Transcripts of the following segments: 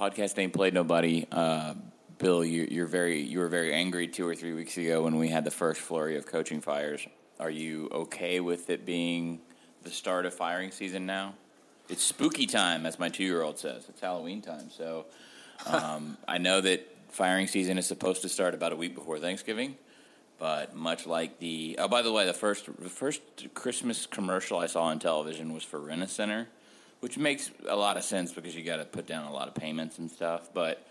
podcast ain't played nobody. Uh, Bill, you, you're very you were very angry two or three weeks ago when we had the first flurry of coaching fires. Are you okay with it being the start of firing season now? It's spooky time, as my two year old says. It's Halloween time, so um, I know that firing season is supposed to start about a week before Thanksgiving. But much like the oh, by the way, the first the first Christmas commercial I saw on television was for Rent a Center, which makes a lot of sense because you got to put down a lot of payments and stuff. But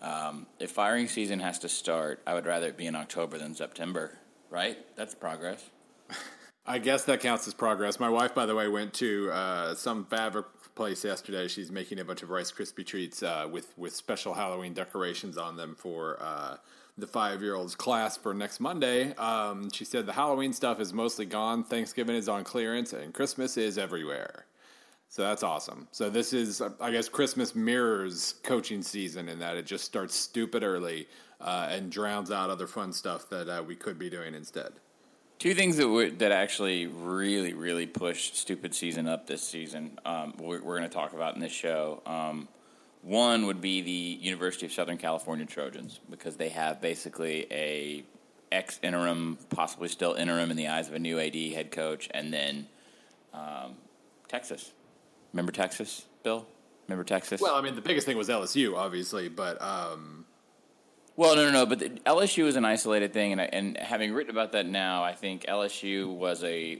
um, if firing season has to start, I would rather it be in October than September. Right? That's progress. I guess that counts as progress. My wife, by the way, went to uh, some fabric place yesterday. She's making a bunch of Rice Krispie treats uh, with with special Halloween decorations on them for uh, the five year old's class for next Monday. Um, she said the Halloween stuff is mostly gone. Thanksgiving is on clearance, and Christmas is everywhere. So that's awesome. So this is, I guess, Christmas mirrors coaching season in that it just starts stupid early uh, and drowns out other fun stuff that uh, we could be doing instead. Two things that that actually really really pushed stupid season up this season. Um, we're, we're going to talk about in this show. Um, one would be the University of Southern California Trojans because they have basically a ex interim, possibly still interim in the eyes of a new AD head coach, and then um, Texas. Remember Texas, Bill? Remember Texas? Well, I mean, the biggest thing was LSU, obviously, but um... well, no, no, no. But the, LSU is an isolated thing, and, and having written about that now, I think LSU was a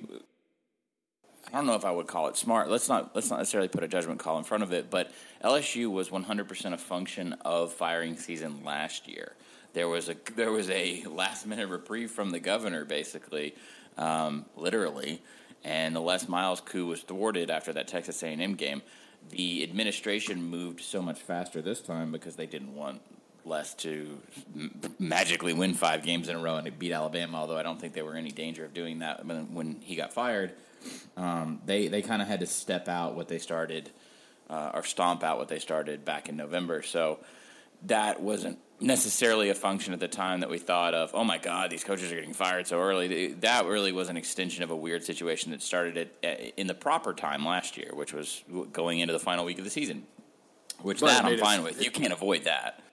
I don't know if I would call it smart. Let's not let's not necessarily put a judgment call in front of it, but LSU was 100% a function of firing season last year. There was a there was a last minute reprieve from the governor, basically, um, literally, and the Les Miles coup was thwarted after that Texas A&M game. The administration moved so much faster this time because they didn't want Les to magically win five games in a row and beat Alabama. Although I don't think they were any danger of doing that when, when he got fired. Um, they they kind of had to step out what they started uh, or stomp out what they started back in November. So that wasn't necessarily a function at the time that we thought of. Oh my God, these coaches are getting fired so early. That really was an extension of a weird situation that started at, eh, in the proper time last year, which was going into the final week of the season. Which that I'm fine with. You can't avoid that.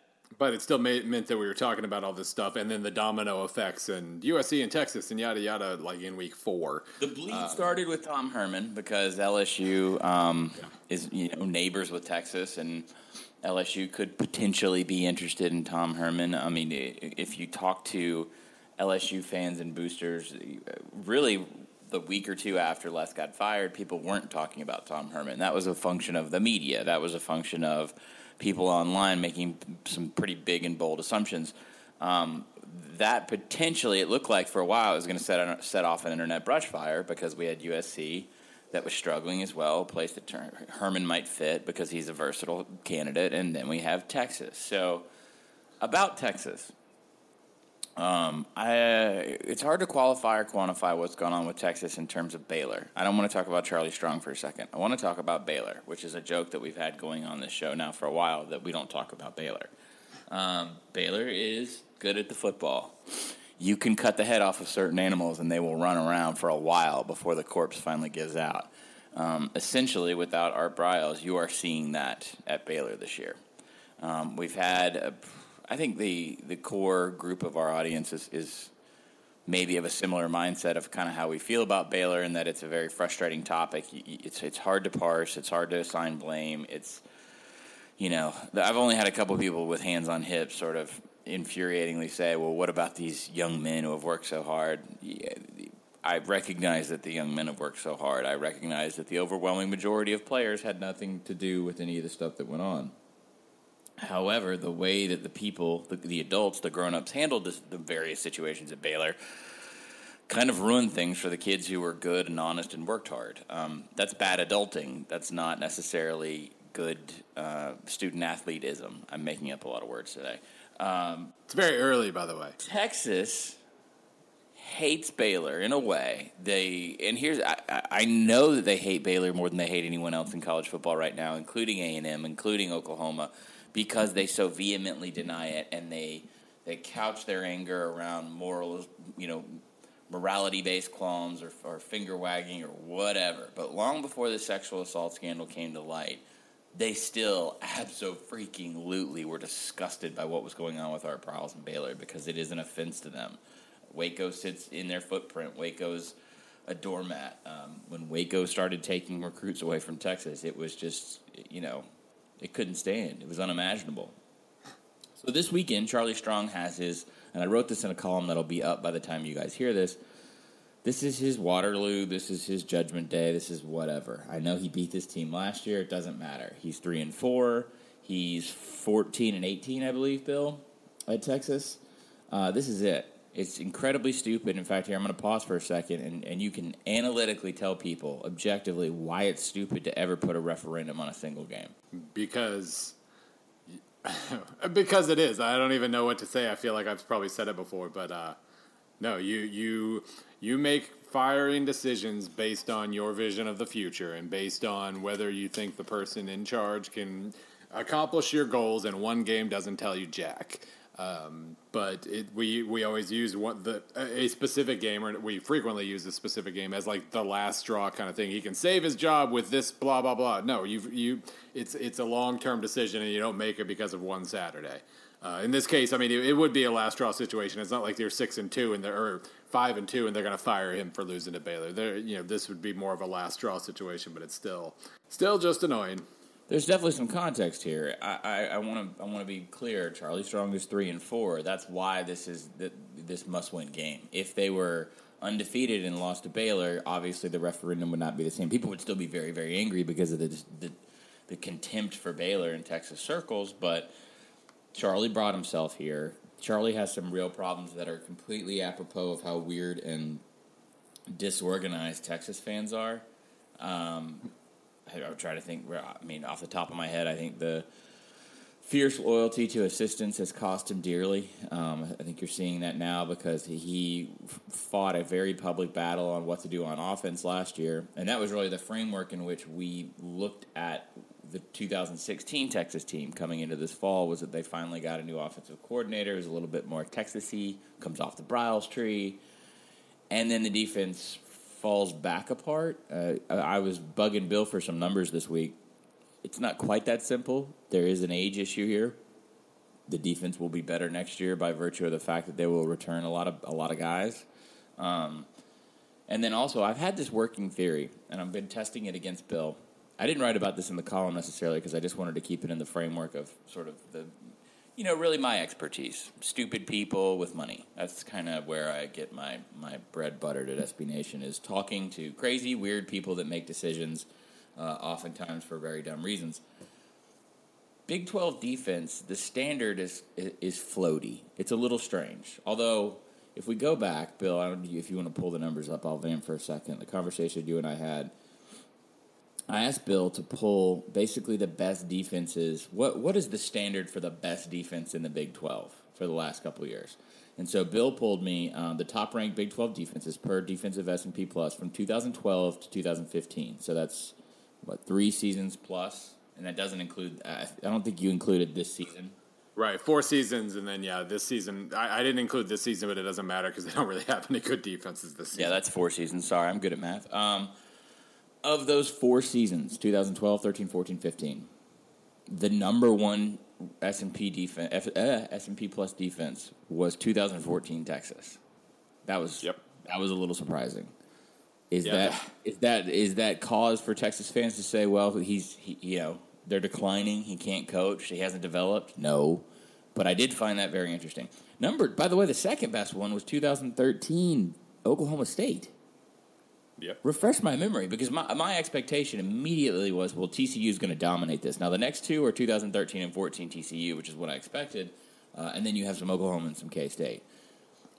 But it still made, meant that we were talking about all this stuff, and then the domino effects, and USC and Texas, and yada yada, like in week four. The bleed uh, started with Tom Herman because LSU um, yeah. is you know neighbors with Texas, and LSU could potentially be interested in Tom Herman. I mean, if you talk to LSU fans and boosters, really the week or two after Les got fired, people weren't talking about Tom Herman. That was a function of the media. That was a function of people online making some pretty big and bold assumptions. Um, that potentially, it looked like for a while, it was going to set set off an internet brush fire because we had USC that was struggling as well, a place that Herman might fit because he's a versatile candidate, and then we have Texas. So, about Texas, um, I, it's hard to qualify or quantify what's going on with Texas in terms of Baylor. I don't want to talk about Charlie Strong for a second. I want to talk about Baylor, which is a joke that we've had going on this show now for a while that we don't talk about Baylor. Um, Baylor is good at the football. You can cut the head off of certain animals and they will run around for a while before the corpse finally gives out. Um, essentially, without Art Briles, you are seeing that at Baylor this year. Um, we've had a I think the the core group of our audience is, is maybe of a similar mindset of kind of how we feel about Baylor, and that it's a very frustrating topic. It's it's hard to parse. It's hard to assign blame. It's you know I've only had a couple people with hands on hips sort of infuriatingly say, "Well, what about these young men who have worked so hard?" I recognize that the young men have worked so hard. I recognize that the overwhelming majority of players had nothing to do with any of the stuff that went on. However, the way that the people, the, the adults, the grown ups handled this, the various situations at Baylor kind of ruined things for the kids who were good and honest and worked hard. Um, that's bad adulting. That's not necessarily good uh, student athleteism. I'm making up a lot of words today. Um, it's very early, by the way. Texas hates Baylor in a way. They and here's I, I know that they hate Baylor more than they hate anyone else in college football right now, including A and M, including Oklahoma because they so vehemently deny it and they they couch their anger around moral, you know, morality based qualms or, or finger wagging or whatever. But long before the sexual assault scandal came to light, they still absolutely were disgusted by what was going on with Art Briles and Baylor because it is an offense to them. Waco sits in their footprint. Waco's a doormat. Um, when Waco started taking recruits away from Texas, it was just, you know, it couldn't stand. It was unimaginable. So this weekend, Charlie Strong has his, and I wrote this in a column that'll be up by the time you guys hear this. This is his Waterloo. This is his Judgment Day. This is whatever. I know he beat this team last year. It doesn't matter. He's three and four. He's fourteen and eighteen, I believe, Bill, at Texas. Uh, this is it. It's incredibly stupid. In fact, here I'm going to pause for a second, and, and you can analytically tell people objectively why it's stupid to ever put a referendum on a single game. Because because it is. I don't even know what to say. I feel like I've probably said it before, but uh, no, you you you make firing decisions based on your vision of the future and based on whether you think the person in charge can accomplish your goals, and one game doesn't tell you jack. Um, but it, we we always use what the a specific game, or we frequently use a specific game as like the last straw kind of thing. He can save his job with this blah blah blah. No, you you it's it's a long term decision, and you don't make it because of one Saturday. Uh, in this case, I mean, it, it, would be a last straw situation. It's not like they're six and two and they're or five and two and they're going to fire him for losing to Baylor. They're, you know, this would be more of a last straw situation, but it's still still just annoying there's definitely some context here. I want to I want to be clear. Charlie Strong is three and four. That's why this is the, this must win game. If they were undefeated and lost to Baylor, obviously the referendum would not be the same. People would still be very very angry because of the the, the contempt for Baylor in Texas circles. But Charlie brought himself here. Charlie has some real problems that are completely apropos of how weird and disorganized Texas fans are. Um, I would try to think. I mean, off the top of my head, I think the fierce loyalty to assistants has cost him dearly. Um, I think you're seeing that now because he fought a very public battle on what to do on offense last year, and that was really the framework in which we looked at the 2016 Texas team coming into this fall. Was that they finally got a new offensive coordinator who's a little bit more Texasy, comes off the Briles tree, and then the defense falls back apart. Uh, I was bugging Bill for some numbers this week. It's not quite that simple. There is an age issue here. The defense will be better next year by virtue of the fact that they will return a lot of a lot of guys. Um, and then also, I've had this working theory, and I've been testing it against Bill. I didn't write about this in the column necessarily because I just wanted to keep it in the framework of sort of the you know, really my expertise. Stupid people with money. That's kind of where I get my, my bread buttered at SB Nation is talking to crazy, weird people that make decisions, uh, oftentimes for very dumb reasons. Big 12 defense, the standard is, is floaty. It's a little strange. Although, if we go back, Bill, I don't if you want to pull the numbers up, I'll vamp for a second. The conversation you and I had I asked Bill to pull basically the best defenses. What what is the standard for the best defense in the Big Twelve for the last couple years? And so Bill pulled me um, the top ranked Big Twelve defenses per defensive S and P plus from 2012 to 2015. So that's what three seasons plus, and that doesn't include. Uh, I don't think you included this season. Right, four seasons, and then yeah, this season I, I didn't include this season, but it doesn't matter because they don't really have any good defenses this season. Yeah, that's four seasons. Sorry, I'm good at math. Um, of those four seasons 2012 13 14 15 the number one s&p defense uh, s&p plus defense was 2014 texas. That was yep. that was a little surprising. Is that is that is that cause for texas fans to say well he's he, you know they're declining he can't coach he hasn't developed? No. But i did find that very interesting. Number by the way the second best one was 2013 oklahoma state Yep. Refresh my memory because my, my expectation immediately was, well, TCU is going to dominate this. Now, the next two are 2013 and 14 TCU, which is what I expected. Uh, and then you have some Oklahoma and some K State.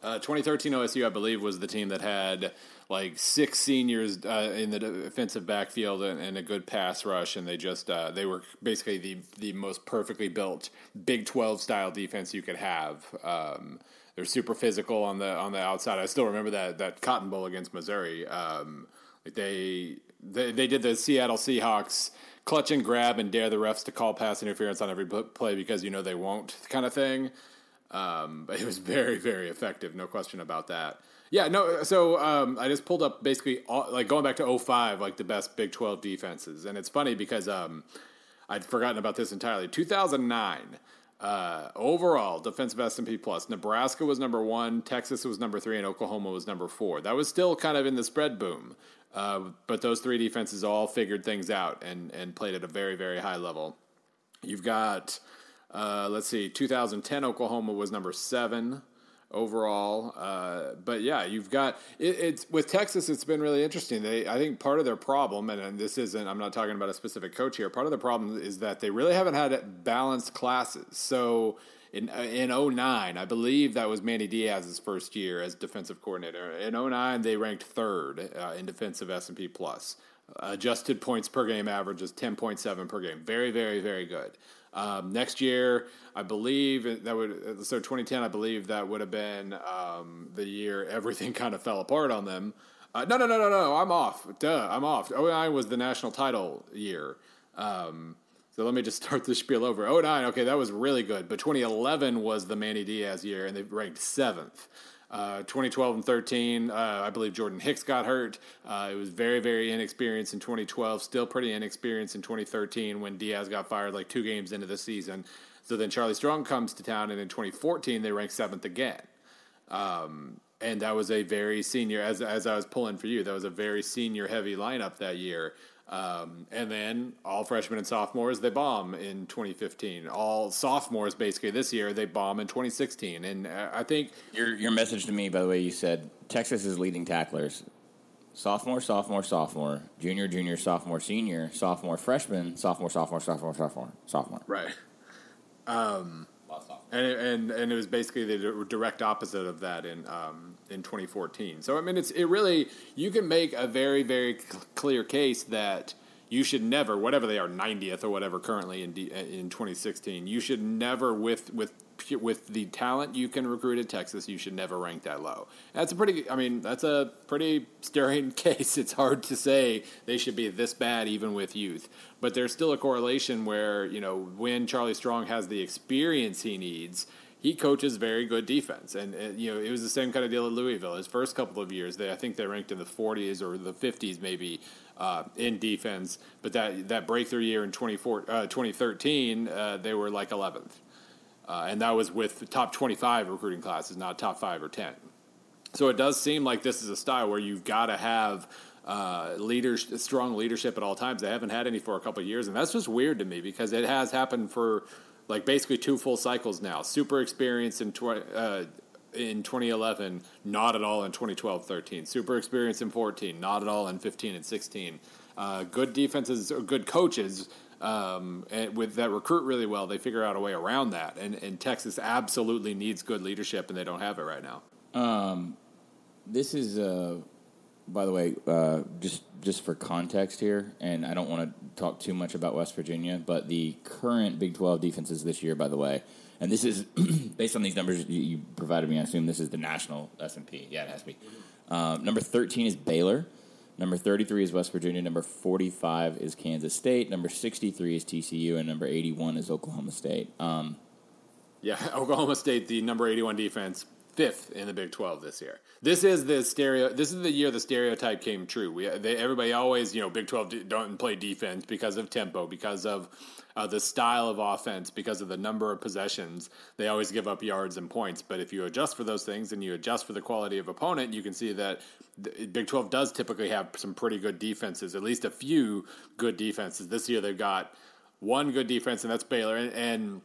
Uh, 2013 OSU, I believe, was the team that had like six seniors uh, in the defensive backfield and, and, a good pass rush, and they just uh, they were basically the the most perfectly built Big 12 style defense you could have. Um, they're super physical on the on the outside. I still remember that that Cotton Bowl against Missouri. Um, they, they they did the Seattle Seahawks clutch and grab and dare the refs to call pass interference on every play because you know they won't kind of thing. Um, but it was very very effective, no question about that. Yeah, no. So um, I just pulled up basically all, like going back to 05, like the best Big Twelve defenses, and it's funny because um, I'd forgotten about this entirely. 2009. Uh, overall, defensive S&P plus. Nebraska was number one, Texas was number three, and Oklahoma was number four. That was still kind of in the spread boom, uh, but those three defenses all figured things out and and played at a very very high level. You've got, uh, let's see, 2010 Oklahoma was number seven overall. Uh, but yeah, you've got it, it's with Texas. It's been really interesting. They, I think, part of their problem, and, and, this isn't. I'm not talking about a specific coach here. Part of the problem is that they really haven't had balanced classes. So. In, in 09, I believe that was Manny Diaz's first year as defensive coordinator. In 09, they ranked third uh, in defensive S&P plus. Adjusted points per game average is 10.7 per game. Very, very, very good. Um, next year, I believe that would so 2010. I believe that would have been um, the year everything kind of fell apart on them. Uh, no, no, no, no, no. I'm off. Duh, I'm off. 09 was the national title year. Um, so let me just start the spiel over. 09, okay, that was really good. But 2011 was the Manny Diaz year, and they ranked seventh. Uh, 2012 and 13, uh, I believe Jordan Hicks got hurt. Uh, it was very, very inexperienced in 2012, still pretty inexperienced in 2013 when Diaz got fired like two games into the season. So then Charlie Strong comes to town, and in 2014, they ranked seventh again. Um, and that was a very senior, as, as I was pulling for you, that was a very senior heavy lineup that year. Um, and then all freshmen and sophomores, they bomb in 2015. All sophomores, basically, this year, they bomb in 2016. And uh, I think. Your, your message to me, by the way, you said Texas is leading tacklers sophomore, sophomore, sophomore, junior, junior, sophomore, senior, sophomore, freshman, sophomore, sophomore, sophomore, sophomore, sophomore. Right. Um, and, and and it was basically the direct opposite of that in um, in 2014. So I mean, it's it really you can make a very very clear case that you should never, whatever they are, 90th or whatever currently in D, uh, in 2016, you should never with with with the talent you can recruit at Texas, you should never rank that low. That's a pretty, I mean, that's a pretty stirring case. It's hard to say they should be this bad even with youth, but there's still a correlation where you know when Charlie Strong has the experience he needs he coaches very good defense, and, you know it was the same kind of deal at Louisville. His first couple of years, they I think they ranked in the 40s or the 50s maybe uh, in defense, but that that breakthrough year in uh, 2013, uh, they were like 11th, uh, and that was with top 25 recruiting classes, not top five or 10. So it does seem like this is a style where you've got to have uh, leaders, strong leadership at all times. They haven't had any for a couple of years, and that's just weird to me because it has happened for like basically two full cycles now. Super experience in tw- uh, in 2011, not at all in 2012 13. Super experience in 14, not at all in 15 and 16. Uh, good defenses or good coaches um, with that recruit really well, they figure out a way around that. And, and Texas absolutely needs good leadership, and they don't have it right now. Um, this is uh, by the way, uh, just just for context here, and I don't want to talk too much about West Virginia, but the current Big Twelve defenses this year, by the way, and this is based on these numbers you provided me. I assume this is the national S and P. Yeah, it has to be. Uh, number thirteen is Baylor. Number 33 is West Virginia. Number 45 is Kansas State. Number 63 is TCU. And number 81 is Oklahoma State. Um, yeah, Oklahoma State, the number 81 defense, fifth in the Big Twelve this year. This is the stereo. This is the year the stereotype came true. We they, everybody always you know Big Twelve don't play defense because of tempo, because of uh, the style of offense, because of the number of possessions. They always give up yards and points. But if you adjust for those things and you adjust for the quality of opponent, you can see that Big Twelve does typically have some pretty good defenses, at least a few good defenses. This year they've got one good defense, and that's Baylor, and, and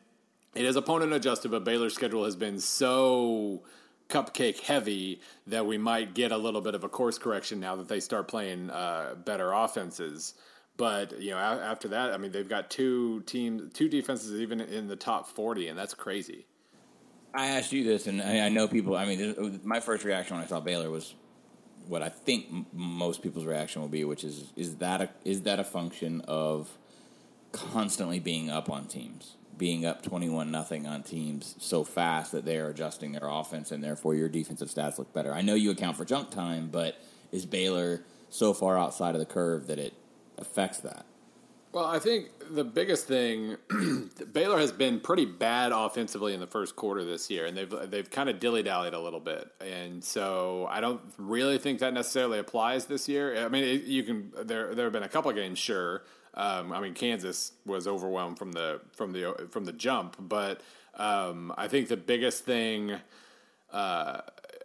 it is opponent adjusted, but Baylor's schedule has been so cupcake heavy that we might get a little bit of a course correction now that they start playing uh, better offenses. But you know, after that, I mean, they've got two teams, two defenses even in the top forty, and that's crazy. I asked you this, and I know people. I mean, my first reaction when I saw Baylor was what I think most people's reaction will be, which is is that a, is that a function of constantly being up on teams? Being up 21 nothing on teams so fast that they are adjusting their offense and therefore your defensive stats look better. I know you account for junk time, but is Baylor so far outside of the curve that it affects that? Well, I think the biggest thing Baylor has been pretty bad offensively in the first quarter this year, and they've they've kind of dilly dallied a little bit, and so I don't really think that necessarily applies this year. I mean, it, you can there there have been a couple games, sure, Um, I mean, Kansas was overwhelmed from the from the from the jump, but um, I think the biggest thing. Uh,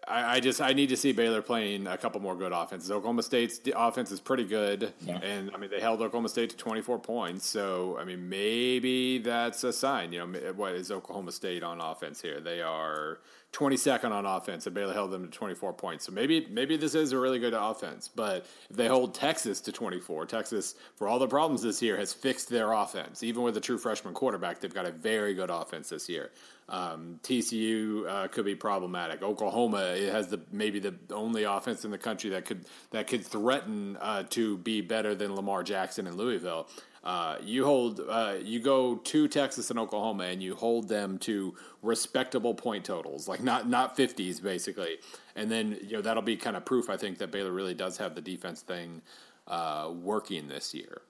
I, I, just I need to see Baylor playing a couple more good offenses. Oklahoma State's offense is pretty good, yeah. and I mean they held Oklahoma State to 24 points. So I mean maybe that's a sign. You know what is Oklahoma State on offense here? They are 22nd on offense, and Baylor held them to 24 points. So maybe maybe this is a really good offense. But if they hold Texas to 24, Texas for all the problems this year has fixed their offense. Even with a true freshman quarterback, they've got a very good offense this year. Um, TCU uh, could be problematic. Oklahoma has the maybe the only offense in the country that could that could threaten uh, to be better than Lamar Jackson and Louisville. Uh, you hold uh, you go to Texas and Oklahoma and you hold them to respectable point totals, like not not fifties basically, and then you know that'll be kind of proof I think that Baylor really does have the defense thing uh, working this year.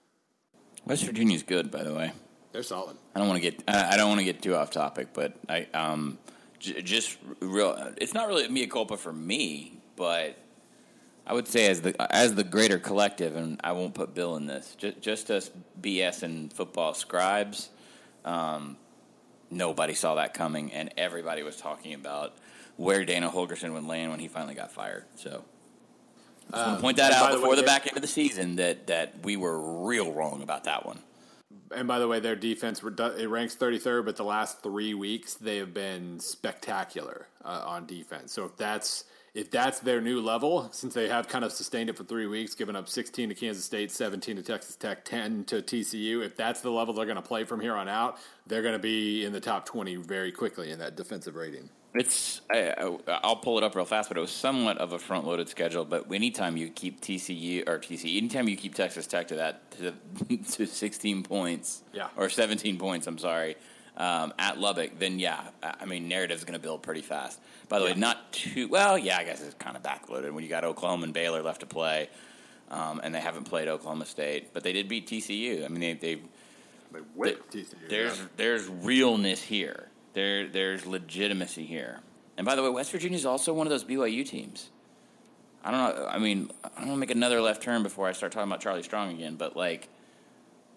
West Virginia's good, by the way. They're solid. I don't want to get I don't want to get too off topic, but I um j- just real. It's not really a mea culpa for me, but I would say as the as the greater collective, and I won't put Bill in this. Just, just us BS and football scribes. Um, nobody saw that coming, and everybody was talking about where Dana Holgorsen would land when he finally got fired. So, I just um, point that out the before way, the back end of the season that that we were real wrong about that one. And by the way, their defense it ranks 33rd, but the last three weeks they have been spectacular uh, on defense. So if that's if that's their new level, since they have kind of sustained it for three weeks, giving up 16 to Kansas State, 17 to Texas Tech, 10 to TCU, if that's the level they're going to play from here on out, they're going to be in the top 20 very quickly in that defensive rating. It's I, will pull it up real fast, but it was somewhat of a front-loaded schedule. But anytime you keep TCU or TCU, anytime you keep Texas Tech to that to, to 16 points, yeah, or 17 points, I'm sorry, um, at Lubbock, then yeah, I mean narrative's going to build pretty fast. By the yeah. way, not too well. Yeah, I guess it's kind of backloaded when you got Oklahoma and Baylor left to play, um, and they haven't played Oklahoma State, but they did beat TCU. I mean, they they, they whipped TCU. There's yeah. there's realness here. There there's legitimacy here. And by the way, West Virginia is also one of those BYU teams. I don't know. I mean, I don't want to make another left turn before I start talking about Charlie Strong again, but like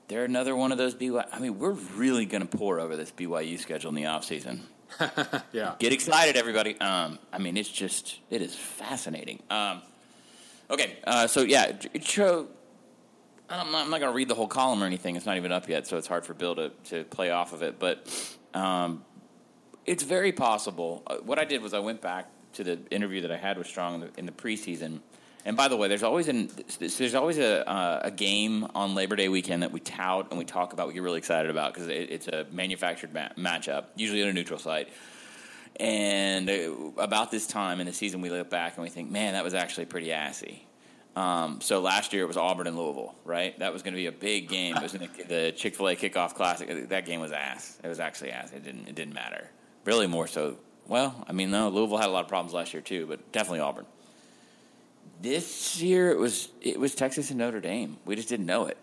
they're another one of those BYU. I mean, we're really going to pour over this BYU schedule in the offseason. yeah. Get excited, everybody. Um, I mean, it's just, it is fascinating. Um, okay, uh, so yeah, show. I'm not, not going to read the whole column or anything. It's not even up yet, so it's hard for Bill to, to play off of it. But um, it's very possible. Uh, what I did was I went back to the interview that I had with Strong in the, in the preseason and by the way, there's always an there's always a uh, a game on Labor Day weekend that we tout and we talk about. We get really excited about because it, it's a manufactured ma- matchup, usually at a neutral site. And uh, about this time in the season, we look back and we think, man, that was actually pretty assy. Um, so last year it was Auburn and Louisville, right? That was going to be a big game. It was the, the Chick Fil A kickoff classic. That game was ass. It was actually ass. It didn't. It didn't matter. Really, more so. Well, I mean, no, Louisville had a lot of problems last year too, but definitely Auburn. This year it was it was Texas and Notre Dame. We just didn't know it.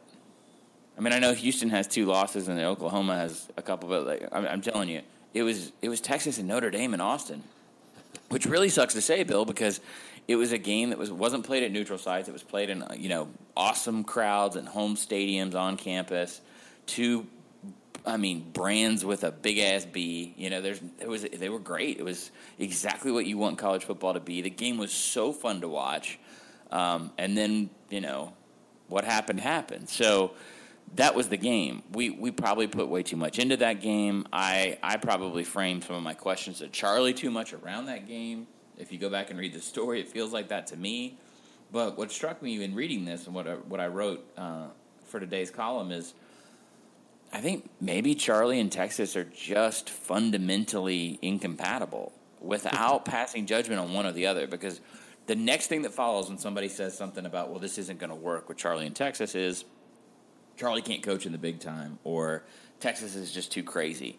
I mean, I know Houston has two losses and Oklahoma has a couple, but like, I'm, I'm telling you, it was it was Texas and Notre Dame in Austin, which really sucks to say, Bill, because it was a game that was wasn't played at neutral sites. It was played in you know awesome crowds and home stadiums on campus. Two, I mean, brands with a big ass B. You know, there's it was they were great. It was exactly what you want college football to be. The game was so fun to watch. Um, and then, you know, what happened happened. So that was the game. We we probably put way too much into that game. I I probably framed some of my questions to Charlie too much around that game. If you go back and read the story, it feels like that to me. But what struck me in reading this and what I, what I wrote uh, for today's column is, I think maybe Charlie and Texas are just fundamentally incompatible without passing judgment on one or the other because the next thing that follows when somebody says something about, well, this isn't going to work with Charlie and Texas is Charlie can't coach in the big time or Texas is just too crazy.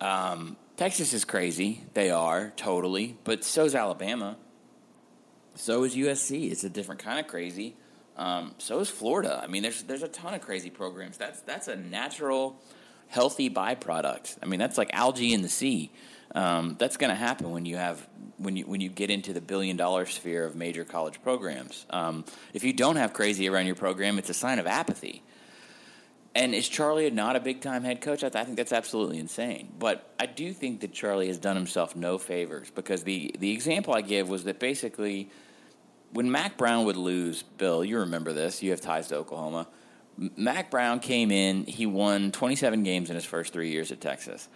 Um, Texas is crazy. They are, totally. But so is Alabama. So is USC. It's a different kind of crazy. Um, so is Florida. I mean, there's there's a ton of crazy programs. That's that's a natural, healthy byproduct. I mean, that's like algae in the sea. Um, that's going to happen when you have when you when you get into the billion dollar sphere of major college programs. Um, if you don't have crazy around your program, it's a sign of apathy. And is Charlie not a big time head coach? I, th- I think that's absolutely insane. But I do think that Charlie has done himself no favors because the, the example I give was that basically when Mack Brown would lose, Bill, you remember this, you have ties to Oklahoma. Mack Brown came in, he won 27 games in his first three years at Texas.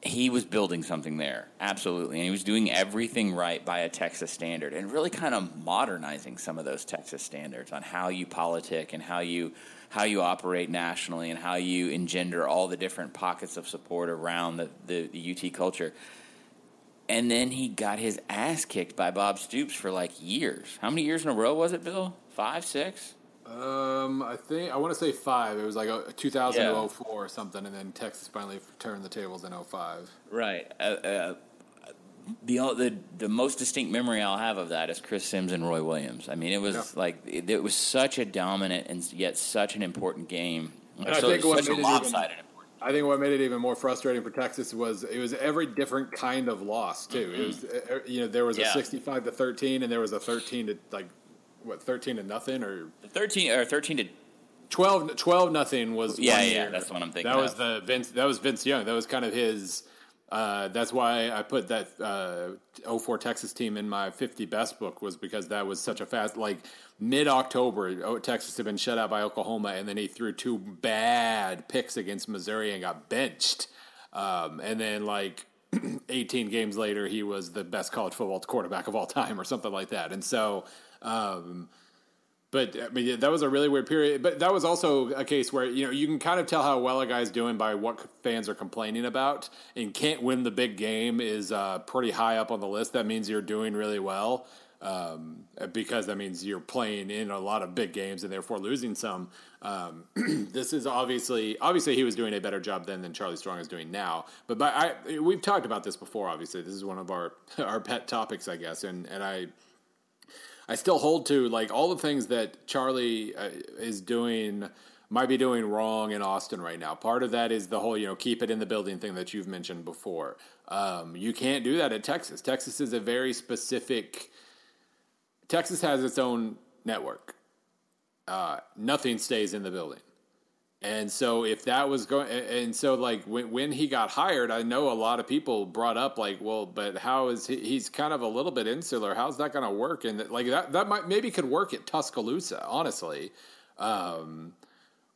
He was building something there, absolutely. And he was doing everything right by a Texas standard and really kind of modernizing some of those Texas standards on how you politic and how you how you operate nationally and how you engender all the different pockets of support around the, the, the UT culture. And then he got his ass kicked by Bob Stoops for like years. How many years in a row was it, Bill? Five, six? Um, I think I want to say five. It was like a 2004 or something, and then Texas finally turned the tables in 05. Right. Uh, uh, the, the the most distinct memory I'll have of that is Chris Simms and Roy Williams. I mean, it was Yeah. like it, it was such a dominant and yet such an important game. I so, such a it even- lopsided. I think what made it even more frustrating for Texas was it was every different kind of loss too. It was uh, you know there was a 65 to 13 and there was a 13 to like what 13 to nothing or Thirteen or thirteen to 12, 12 nothing was Yeah, one yeah, year. that's what I'm thinking That was the Vince. That was Vince Young. That was kind of his. Uh, that's why I put that uh, 04 Texas team in my 50 best book was because that was such a fast like mid October. Oh, Texas had been shut out by Oklahoma, and then he threw two bad picks against Missouri and got benched. Um, and then like 18 games later, he was the best college football quarterback of all time, or something like that. And so. Um, but I mean, that was a really weird period. But that was also a case where you know you can kind of tell how well a guy's doing by what fans are complaining about. And can't win the big game is uh, pretty high up on the list. That means you're doing really well um, because that means you're playing in a lot of big games and therefore losing some. Um, this is obviously obviously he was doing a better job then than Charlie Strong is doing now. But by, I we've talked about this before. Obviously, this is one of our our pet topics, I guess. And and I I still hold to like all the things that Charlie uh, is doing might be doing wrong in Austin right now. Part of that is the whole you know keep it in the building thing that you've mentioned before. Um, you can't do that at Texas. Texas is a very specific. Texas has its own network. Uh, nothing stays in the building. And so if that was going, and so like when when he got hired, I know a lot of people brought up like, well, but how is he? He's kind of a little bit insular. How's that going to work? And like that that might maybe could work at Tuscaloosa, honestly, um,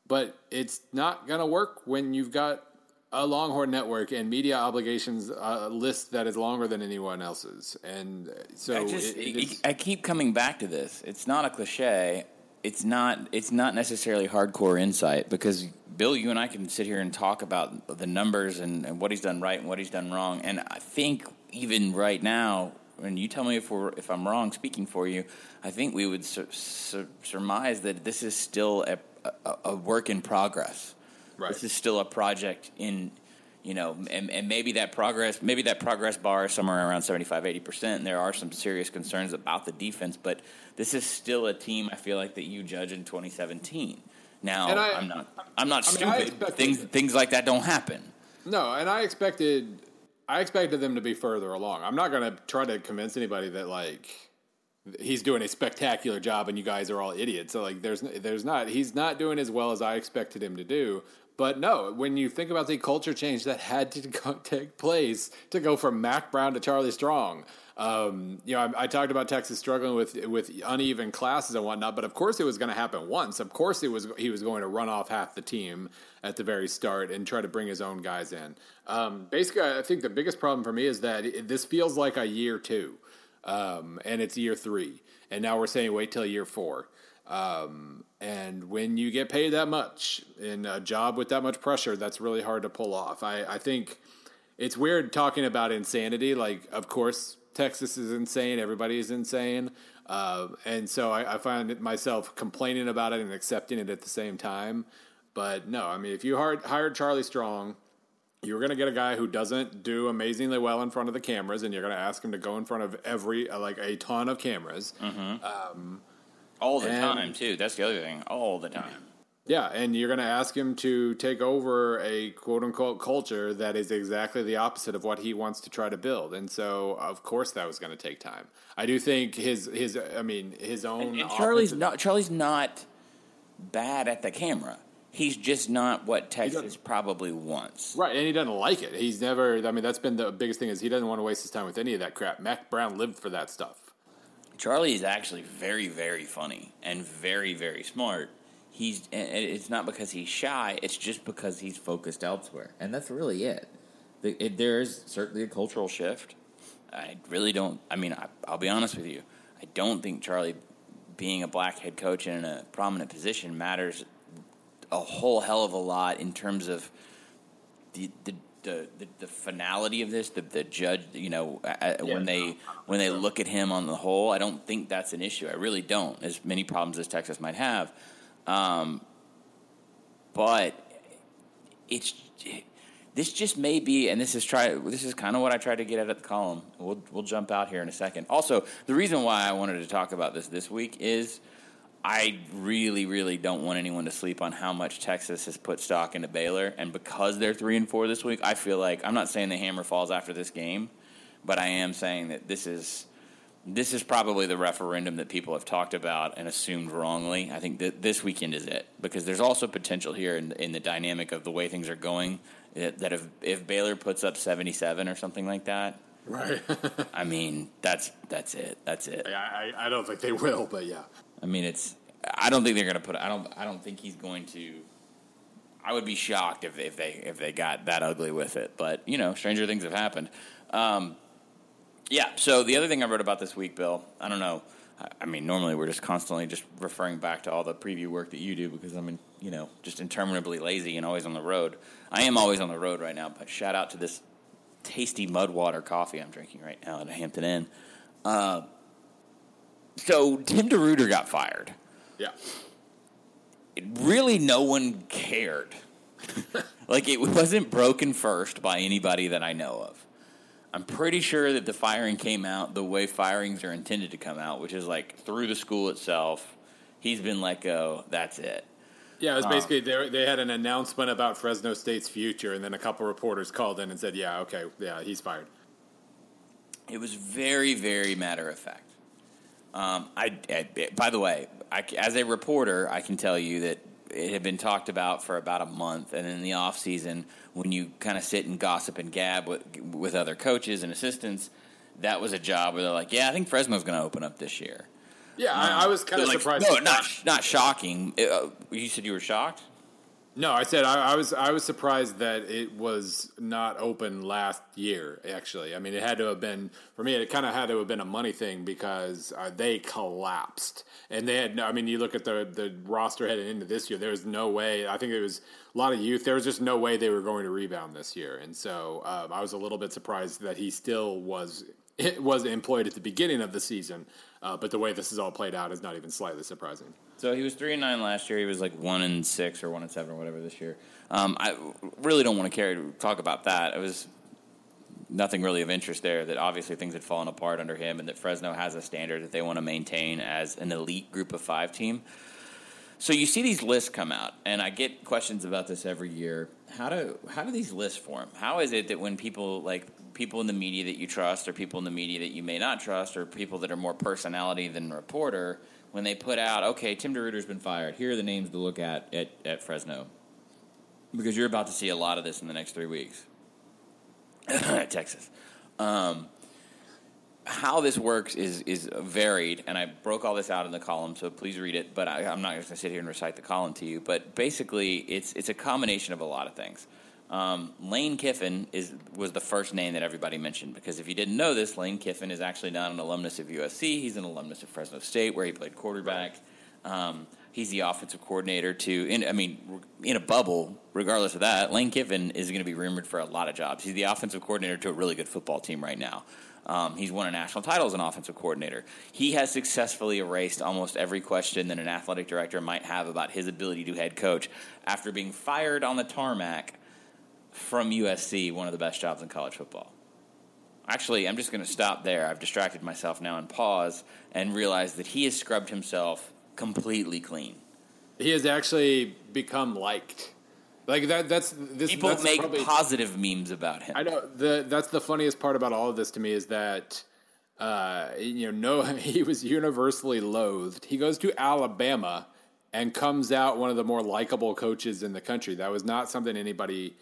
but it's not going to work when you've got a Longhorn network and media obligations uh, list that is longer than anyone else's. And so I just it- it is- I keep coming back to this. It's not a cliche. It's not it's not necessarily hardcore insight because Bill, you and I can sit here and talk about the numbers and, and what he's done right and what he's done wrong. And I think even right now, and you tell me if we're if I'm wrong speaking for you, I think we would sur- sur- surmise that this is still a, a, a work in progress. Right. This is still a project in you know and, and maybe that progress maybe that progress bar is somewhere around 75 80% and there are some serious concerns about the defense but this is still a team i feel like that you judge in 2017 now I- i'm not i'm not I mean, stupid expected- things things like that don't happen No, and I expected I expected them to be further along. I'm not going to try to convince anybody that like he's doing a spectacular job and you guys are all idiots. So like there's there's not he's not doing as well as I expected him to do. But no, when you think about the culture change that had to go, take place to go from Mack Brown to Charlie Strong, um, you know, I, I talked about Texas struggling with with uneven classes and whatnot, but of course it was going to happen once. Of course it was he was going to run off half the team at the very start and try to bring his own guys in. Um, basically, I think the biggest problem for me is that it, this feels like a year two, um, and it's year three, and now we're saying wait till year four. Um, and when you get paid that much in a job with that much pressure, that's really hard to pull off. I, I think it's weird talking about insanity. Like, of course, Texas is insane. Everybody is insane. Uh, and so I, I find myself complaining about it and accepting it at the same time. But no, I mean, if you hired, hired Charlie Strong, you're going to get a guy who doesn't do amazingly well in front of the cameras, and you're going to ask him to go in front of every, like a ton of cameras. All the And- time too that's the other thing all the time Yeah, and you're going to ask him to take over a quote unquote culture that is exactly the opposite of what he wants to try to build. And so, of course, that was going to take time. I do think his his I mean his own and charlie's offensive- not charlie's not bad at the camera He's just not what Texas probably wants. Right, and he doesn't like it. He's never. I mean, that's been the biggest thing is he doesn't want to waste his time with any of that crap. Mack Brown lived for that stuff. Charlie is actually very, very funny and very, very smart. He's. It's not because he's shy. It's just because he's focused elsewhere, and that's really it. it there is certainly a cultural shift. I really don't. I mean, I, I'll be honest with you. I don't think Charlie being a black head coach in a prominent position matters a whole hell of a lot in terms of the the the, the, the finality of this, the, the judge, you know, yeah, when they when they look at him on the whole, I don't think that's an issue. I really don't. As many problems as Texas might have, um, but it's this just may be, and this is try. This is kind of what I tried to get at at the column. We'll we'll jump out here in a second. Also, the reason why I wanted to talk about this this week is I really, really don't want anyone to sleep on how much Texas has put stock into Baylor, and because they're three and four this week, I feel like I'm not saying the hammer falls after this game, but I am saying that this is this is probably the referendum that people have talked about and assumed wrongly. I think that this weekend is it because there's also potential here in, in the dynamic of the way things are going that if if Baylor puts up 77 or something like that, right? I mean, that's that's it. That's it. I, I don't think they will, but yeah. I mean, it's. I don't think they're going to put. I don't. I don't think he's going to. I would be shocked if, if they if they got that ugly with it. But you know, stranger things have happened. Um, yeah. So the other thing I wrote about this week, Bill. I don't know. I mean, normally we're just constantly just referring back to all the preview work that you do because I'm, in, you know, just interminably lazy and always on the road. I am always on the road right now, but shout out to this tasty Mudwater coffee I'm drinking right now at a Hampton Inn. Uh, so Tim DeRuyter got fired. Yeah. It, really, no one cared. like it wasn't broken first by anybody that I know of. I'm pretty sure that the firing came out the way firings are intended to come out, which is like through the school itself. He's been let go. That's it. Yeah, it was um, basically they, they had an announcement about Fresno State's future, and then a couple reporters called in and said, "Yeah, okay, yeah, he's fired." It was very, very matter of fact. Um, I, I, by the way, I, as a reporter, I can tell you that it had been talked about for about a month, and in the off season, when you kind of sit and gossip and gab with with other coaches and assistants, that was a job where they're like, "Yeah, I think Fresno's going to open up this year." Yeah, um, I, I, was kind of like, surprised. No, not not shocking. Uh, you said you were shocked. No, I said I, I, was I was surprised that it was not open last year. Actually, I mean, it had to have been for me. It kind of had to have been a money thing because uh, they collapsed, and they had. I mean, you look at the the roster heading into this year. There was no way. I think there was a lot of youth. There was just no way they were going to rebound this year, and so um, I was a little bit surprised that he still was was employed at the beginning of the season. Uh, but the way this is all played out is not even slightly surprising. So he was three and nine last year. He was like one and six or one and seven or whatever this year. Um, I really don't want to carry talk about that. It was nothing really of interest there. That obviously things had fallen apart under him, and that Fresno has a standard that they want to maintain as an elite group of five team. So you see these lists come out, and I get questions about this every year. How do how do these lists form? How is it that when people like people in the media that you trust, or people in the media that you may not trust, or people that are more personality than reporter? when they put out, okay, Tim DeRuyter's been fired. Here are the names to look at at, at Fresno. Because you're about to see a lot of this in the next three weeks. Texas. Um, how this works is is varied, and I broke all this out in the column, so please read it. But I, am not going to sit here and recite the column to you. But basically, it's it's a combination of a lot of things. Um, Lane Kiffin is was the first name that everybody mentioned because if you didn't know this, Lane Kiffin is actually not an alumnus of USC. He's an alumnus of Fresno State, where he played quarterback. Um, he's the offensive coordinator to. In, I mean, in a bubble, regardless of that, Lane Kiffin is going to be rumored for a lot of jobs. He's the offensive coordinator to a really good football team right now. Um, he's won a national title as an offensive coordinator. He has successfully erased almost every question that an athletic director might have about his ability to head coach after being fired on the tarmac from USC one of the best jobs in college football. Actually, I'm just going to stop there. I've distracted myself now and pause and realize that he has scrubbed himself completely clean. He has actually become liked. Like that. That's this. People that's make probably, positive memes about him. I know. The that's the funniest part about all of this to me is that uh, you know, no, he was universally loathed. He goes to Alabama and comes out one of the more likable coaches in the country. That was not something anybody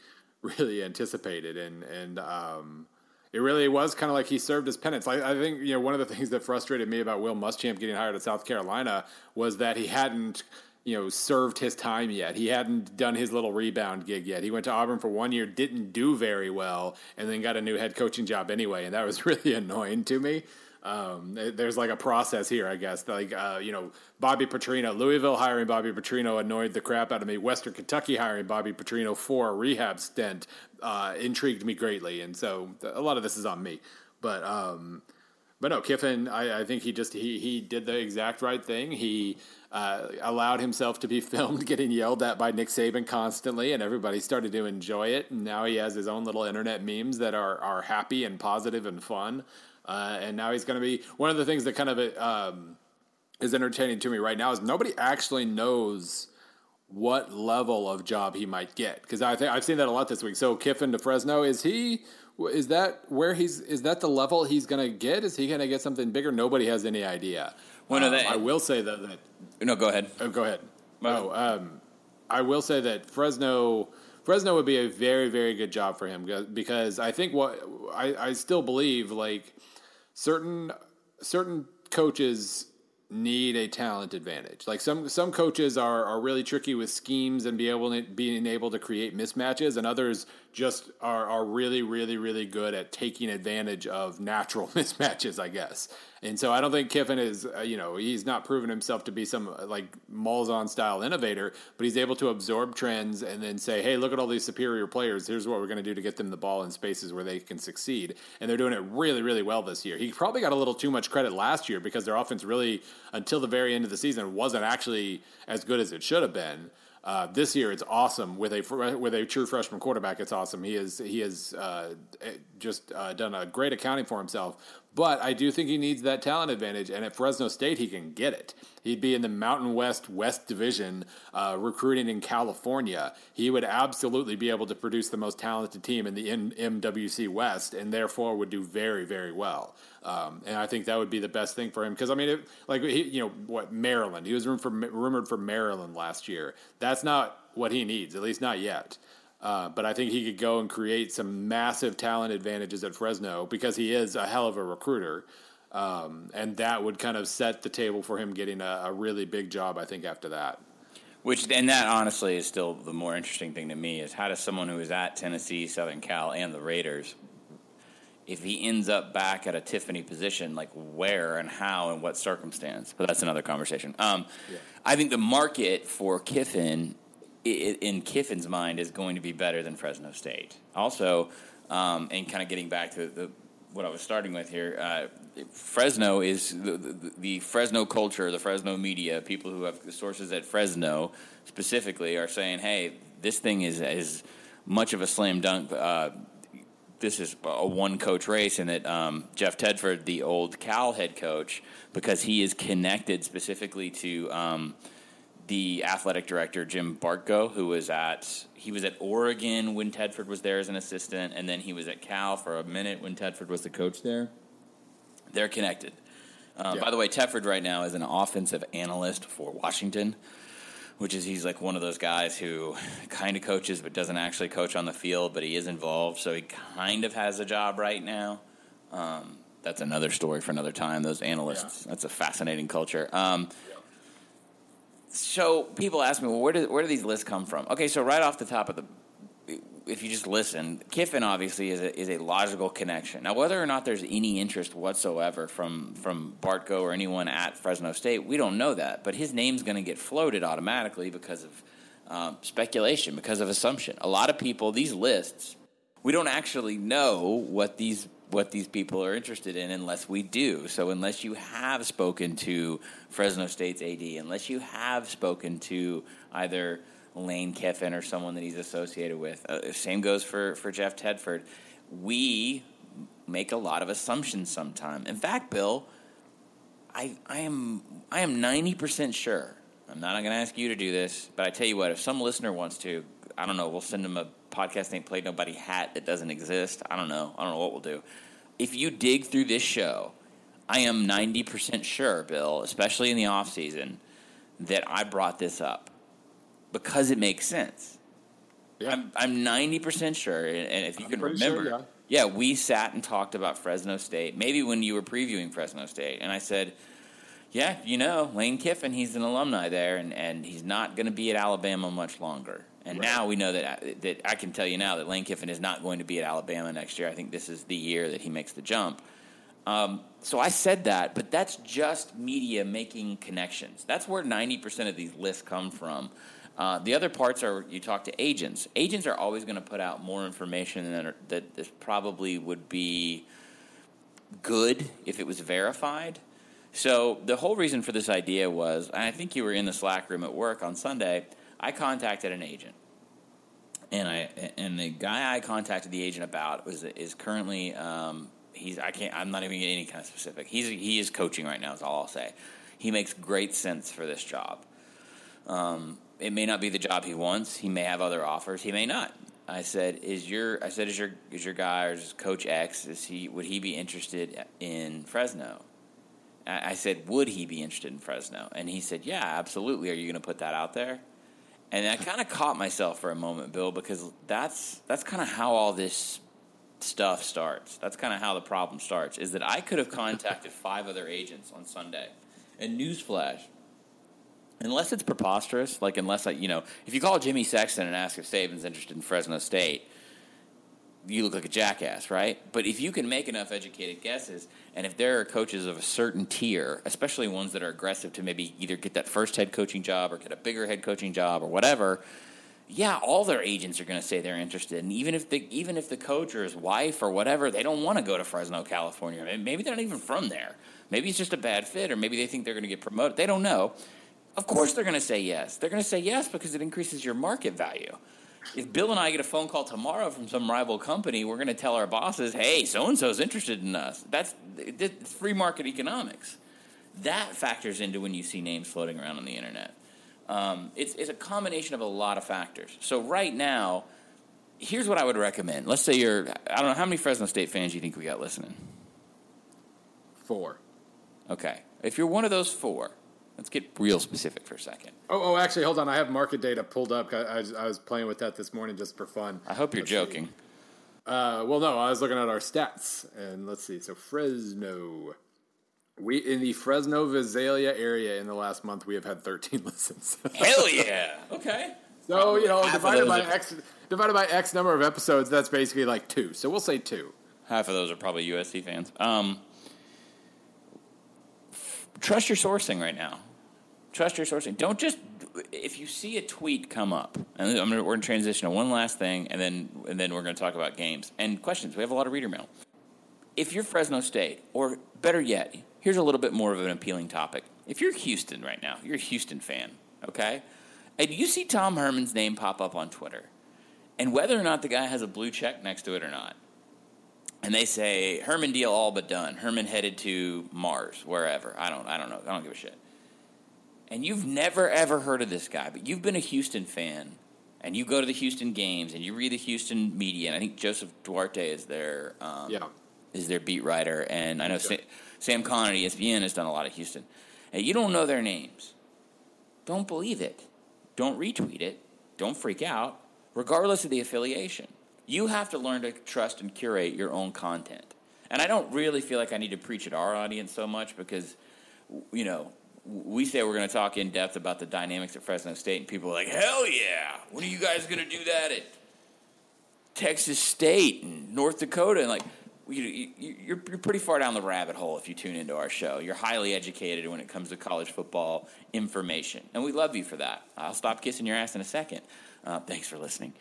really anticipated, and and um, it really was kind of like he served his penance. I, I think you know one of the things that frustrated me about Will Muschamp getting hired at South Carolina was that he hadn't you know served his time yet. He hadn't done his little rebound gig yet. He went to Auburn for one year, didn't do very well, and then got a new head coaching job anyway, and that was really annoying to me. Um, there's like a process here, I guess. Like uh, you know, Bobby Petrino, Louisville hiring Bobby Petrino annoyed the crap out of me. Western Kentucky hiring Bobby Petrino for a rehab stint uh, intrigued me greatly, and so a lot of this is on me. But um, but no, Kiffin, I, I, think he just he he did the exact right thing. He uh, allowed himself to be filmed getting yelled at by Nick Saban constantly, and everybody started to enjoy it. And now he has his own little internet memes that are are happy and positive and fun. Uh, and now he's going to be one of the things that kind of um, is entertaining to me right now is nobody actually knows what level of job he might get because I think I've seen that a lot this week. So Kiffin to Fresno is he is that where he's is that the level he's going to get? Is he going to get something bigger? Nobody has any idea. Well, no, um, I will say that, that no, go ahead. Oh, go ahead. Oh, um, I will say that Fresno Fresno would be a very very good job for him because I think what I, I still believe like certain certain coaches need a talent advantage. Like some some coaches are are really tricky with schemes and be able to, being able to create mismatches, and others just are are really really really good at taking advantage of natural mismatches, I guess. And so I don't think Kiffin is, uh, you know, he's not proven himself to be some uh, like Malzahn style innovator, but he's able to absorb trends and then say, hey, look at all these superior players. Here's what we're going to do to get them the ball in spaces where they can succeed. And they're doing it really, really well this year. He probably got a little too much credit last year because their offense really, until the very end of the season, wasn't actually as good as it should have been. Uh, this year, it's awesome with a with a true freshman quarterback. It's awesome. He is he has uh, just uh, done a great accounting for himself. But I do think he needs that talent advantage, and at Fresno State, he can get it. He'd be in the Mountain West West Division, uh, recruiting in California. He would absolutely be able to produce the most talented team in the MWC West, and therefore would do very, very well. Um, and I think that would be the best thing for him because I mean, it, like he, you know, what Maryland? He was rumored for, rumored for Maryland last year. That's not what he needs, at least not yet. Uh, but I think he could go and create some massive talent advantages at Fresno because he is a hell of a recruiter. Um, and that would kind of set the table for him getting a, a, really big job, I think, after that. Which, and that honestly is still the more interesting thing to me is how does someone who is at Tennessee, Southern Cal, and the Raiders, if he ends up back at a Tiffany position, like where and how and what circumstance? But that's another conversation. Um, yeah. I think the market for Kiffin in Kiffin's mind is going to be better than Fresno State. Also, um, and kind of getting back to the, what I was starting with here, uh, Fresno is the, the, the, Fresno culture, the Fresno media, people who have sources at Fresno specifically are saying, hey, this thing is as much of a slam dunk. Uh, this is a one coach race, and that um, Jeff Tedford, the old Cal head coach, because he is connected specifically to. Um, the athletic director Jim Bartko, who was at he was at Oregon when Tedford was there as an assistant, and then he was at Cal for a minute when Tedford was the coach there. They're connected. Uh, yeah. By the way, Tedford right now is an offensive analyst for Washington, which is he's like one of those guys who kind of coaches but doesn't actually coach on the field, but he is involved, so he kind of has a job right now. Um, that's another story for another time. Those analysts, yeah. that's a fascinating culture. Um, yeah so people ask me, well, where do where do these lists come from? Okay, so right off the top of the, if you just listen, Kiffin obviously is a, is a logical connection. Now, whether or not there's any interest whatsoever from from Bartko or anyone at Fresno State, we don't know that. But his name's going to get floated automatically because of um, speculation, because of assumption. A lot of people, these lists, we don't actually know what these what these people are interested in unless we do. So unless you have spoken to Fresno State's AD, unless you have spoken to either Lane Kiffin or someone that he's associated with, uh, same goes for for Jeff Tedford. We make a lot of assumptions sometimes. In fact, Bill, I I am I am ninety percent sure. I'm not going to ask you to do this, but I tell you what, if some listener wants to, I don't know, we'll send them a podcast ain't played nobody hat that doesn't exist. I don't know. I don't know what we'll do. If you dig through this show, I am 90% sure, Bill, especially in the off season, that I brought this up because it makes sense. Yeah. I'm I'm ninety percent sure, and if you I'm can pretty sure, remember, yeah. we sat and talked about Fresno State. Maybe when you were previewing Fresno State, and I said, "Yeah, you know, Lane Kiffin, he's an alumni there, and, and he's not going to be at Alabama much longer." And Right. now we know that that I can tell you now that Lane Kiffin is not going to be at Alabama next year. I think this is the year that he makes the jump. Um, so I said that, but that's just media making connections. That's where 90% of these lists come from. Uh, the other parts are you talk to agents. Agents are always going to put out more information than are, that this probably would be good if it was verified. So the whole reason for this idea was, and I think you were in the Slack room at work on Sunday. I contacted an agent, and I and the guy I contacted the agent about was is currently um, he's I can't I'm not even getting any kind of specific. He's he is coaching right now. Is all I'll say. He makes great sense for this job. Um, it may not be the job he wants. He may have other offers. He may not. I said, "Is your I said is your is your guy or is Coach X? Is he would he be interested in Fresno?" I I said, "Would he be interested in Fresno?" And he said, "Yeah, absolutely. Are you going to put that out there?" And I kind of caught myself for a moment, Bill, because that's that's kind of how all this stuff starts. That's kind of how the problem starts. Is that I could have contacted five other agents on Sunday, and newsflash, unless it's preposterous, like unless I, you know, if you call Jimmy Sexton and ask if Saban's interested in Fresno State, you look like a jackass, right? But if you can make enough educated guesses, and if there are coaches of a certain tier, especially ones that are aggressive to maybe either get that first head coaching job or get a bigger head coaching job or whatever, yeah, all their agents are going to say they're interested. And even if the even if the coach or his wife or whatever, they don't want to go to Fresno, California. Maybe they're not even from there. Maybe it's just a bad fit, or maybe they think they're going to get promoted. They don't know. Of course, they're going to say yes. They're going to say yes because it increases your market value. If Bill and I get a phone call tomorrow from some rival company, we're going to tell our bosses, "Hey, so and so is interested in us." That's it's free market economics. That factors into when you see names floating around on the internet. Um, it's, it's a combination of a lot of factors. So right now, here's what I would recommend. Let's say you're, I don't know, how many Fresno State fans do you think we got listening? Four. Okay. If you're one of those four, let's get real specific for a second. Oh, oh, actually, hold on. I have market data pulled up. I, I, was, I was playing with that this morning just for fun. I hope you're Let's joking. Uh, well, no, I was looking at our stats, and let's see. So Fresno, we in the Fresno Visalia area in the last month, we have had 13 listens. Hell yeah. Okay. so you know, Half divided by are- x divided by x number of episodes, that's basically like two. So we'll say two. Half of those are probably USC fans. Um, f- trust your sourcing right now. Trust your sourcing. Don't just if you see a tweet come up, and I'm gonna, we're going to transition to one last thing, and then and then we're going to talk about games and questions. We have a lot of reader mail. If you're Fresno State, or better yet, here's a little bit more of an appealing topic. If you're Houston right now, you're a Houston fan, okay, and you see Tom Herman's name pop up on Twitter, and whether or not the guy has a blue check next to it or not, and they say Herman deal all but done. Herman headed to Mars, wherever. I don't I don't know. I don't give a shit. And you've never ever heard of this guy, but you've been a Houston fan and you go to the Houston games and you read the Houston media, and I think Joseph Duarte is their um, Yeah. is their beat writer, and I know Okay. Sa- Sam Conner at ESPN has done a lot of Houston. And you don't know their names. Don't believe it. Don't retweet it. Don't freak out, regardless of the affiliation. You have to learn to trust and curate your own content. And I don't really feel like I need to preach at our audience so much because, you know, we say we're going to talk in depth about the dynamics at Fresno State, and people are like, hell yeah, when are you guys going to do that at Texas State and North Dakota? And like, you, you, you're, you're pretty far down the rabbit hole if you tune into our show. You're highly educated when it comes to college football information, and we love you for that. I'll stop kissing your ass in a second. Uh, thanks for listening.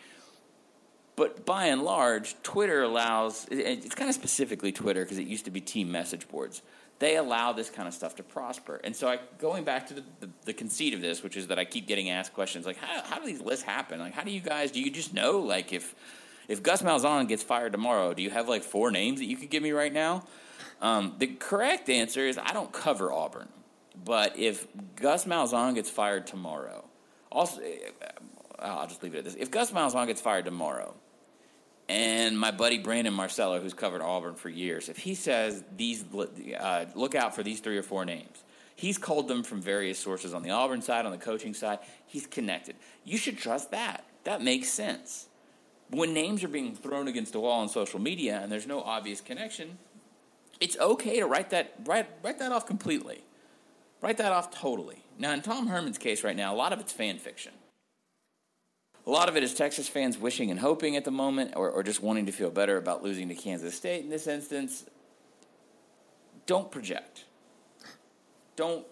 But by and large, Twitter allows, it's kind of specifically Twitter because it used to be team message boards. They allow this kind of stuff to prosper. And so, I, going back to the, the, the conceit of this, which is that I keep getting asked questions like, how, how do these lists happen? Like, how do you guys, do you just know? Like, if, if Gus Malzahn gets fired tomorrow, do you have like four names that you could give me right now? Um, the correct answer is I don't cover Auburn. But if Gus Malzahn gets fired tomorrow, also, I'll just leave it at this. If Gus Malzahn gets fired tomorrow, and my buddy Brandon Marcello, who's covered Auburn for years, if he says these, uh, look out for these three or four names, He's called them from various sources on the Auburn side, on the coaching side. He's connected. You should trust that. That makes sense. When names are being thrown against the wall on social media and there's no obvious connection, it's okay to write that write, write that off completely. Write that off totally. Now, in Tom Herman's case right now, a lot of it's fan fiction. A lot of it is Texas fans wishing and hoping at the moment, or, or just wanting to feel better about losing to Kansas State in this instance. Don't project. Don't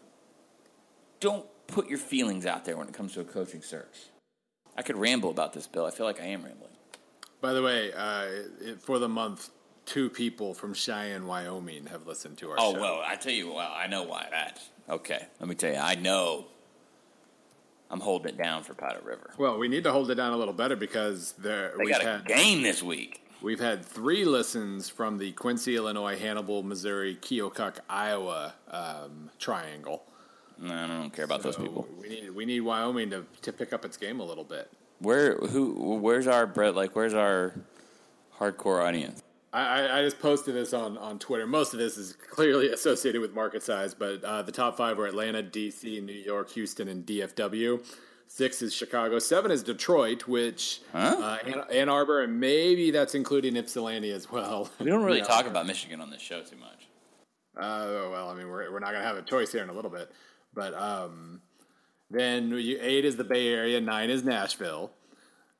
don't put your feelings out there when it comes to a coaching search. I could ramble about this, Bill. I feel like I am rambling. By the way, uh, it- for the month, two people from Cheyenne, Wyoming, have listened to our Oh show. well, I tell you, well, I know why that. Okay, let me tell you, I know. I'm holding it down for Powder River. Well, we need to hold it down a little better because there They we've got a had game this week. we've had three listens from the Quincy, Illinois, Hannibal, Missouri, Keokuk, Iowa um, triangle. No, I don't care about those people. We need we need Wyoming to, to pick up its game a little bit. Where who? Where's our Brett? Like, where's our hardcore audience? I, I, just posted this on, on Twitter. Most of this is clearly associated with market size, but uh, the top five were Atlanta, DC, New York, Houston, and DFW. Six is Chicago. Seven is Detroit, which Huh? uh, Ann, Ann Arbor, and maybe that's including Ypsilanti as well. We don't really talk about Michigan on this show too much. Uh, well, I mean, we're, we're not going to have a choice here in a little bit. But um, then you, eight is the Bay Area, nine is Nashville,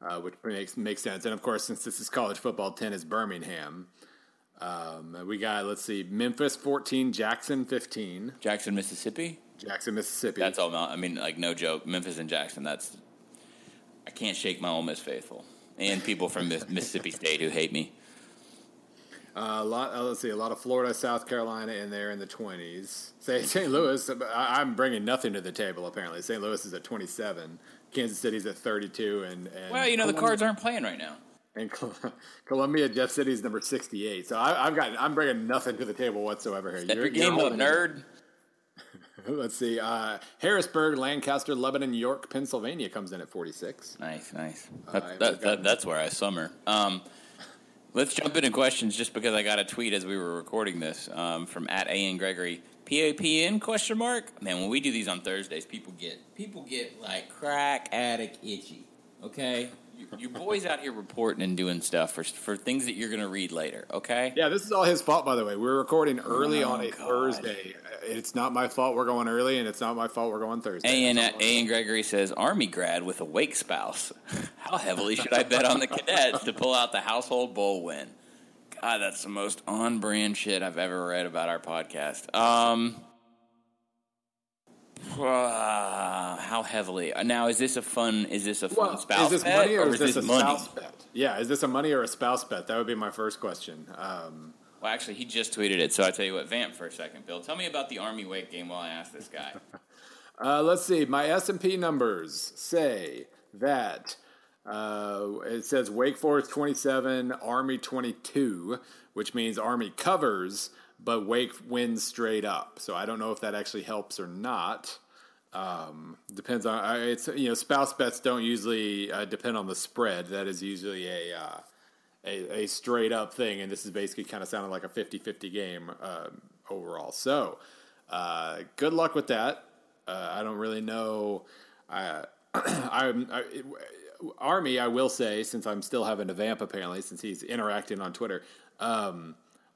uh, which makes makes sense. And of course, since this is college football, ten is Birmingham. Um, we got let's see, Memphis fourteen, Jackson fifteen, Jackson, Mississippi. Jackson, Mississippi. That's all. I mean, like, no joke. Memphis and Jackson. That's. I can't shake my Ole Miss faithful and people from Mississippi State who hate me. Uh, a lot. Uh, let's see, a lot of Florida, South Carolina in there in the twenties. Say St. Louis. I'm bringing nothing to the table. Apparently, St. Louis is at twenty seven. Kansas City's at thirty two, and, and Well, you know, the Cards aren't playing right now. And Columbia, Jeff City's number sixty-eight. So I, I've got, I'm bringing nothing to the table whatsoever here. Step your game up, it. nerd. Let's see. Uh, Harrisburg, Lancaster, Lebanon, York, Pennsylvania comes in at forty-six. Nice, nice. Uh, That, we've that, that, that's where I summer. Um, let's jump into questions just because I got a tweet as we were recording this um, from at A.N. Gregory. PAPN question mark? Man, when we do these on Thursdays, people get people get like crack addict itchy. Okay? You, you boys out here reporting and doing stuff for, for things that you're going to read later, okay? Yeah, this is all his fault, by the way. We're recording early Oh, on a God. Thursday. It's not my fault we're going early, and it's not my fault we're going Thursday. A.N. That's all I'm Gregory says, Army grad with a wake spouse. How heavily should I bet on the cadets to pull out the household bowl win? God, that's the most on brand shit I've ever read about our podcast. Um, uh, how heavily? Now, is this a fun? Is this a fun Well, spouse is this bet, money or is this a money? spouse bet? Yeah, is this a money or a spouse bet? That would be my first question. Um, Well, actually, he just tweeted it, so I tell you what. Vamp for a second, Bill. Tell me about the Army wake game while I ask this guy. Uh, let's see. My S and P numbers say that uh, it says Wake Forest twenty seven, Army twenty two, which means Army covers, but Wake wins straight up. So I don't know if that actually helps or not. Um, depends on it's you know spouse bets don't usually uh, depend on the spread. That is usually a uh, a, a straight up thing, and this is basically kind of sounding like a 50-50 game um, overall. So, uh, good luck with that. Uh, I don't really know. I, I, Army. I will say, since I'm still having to vamp, apparently, since he's interacting on Twitter. Um,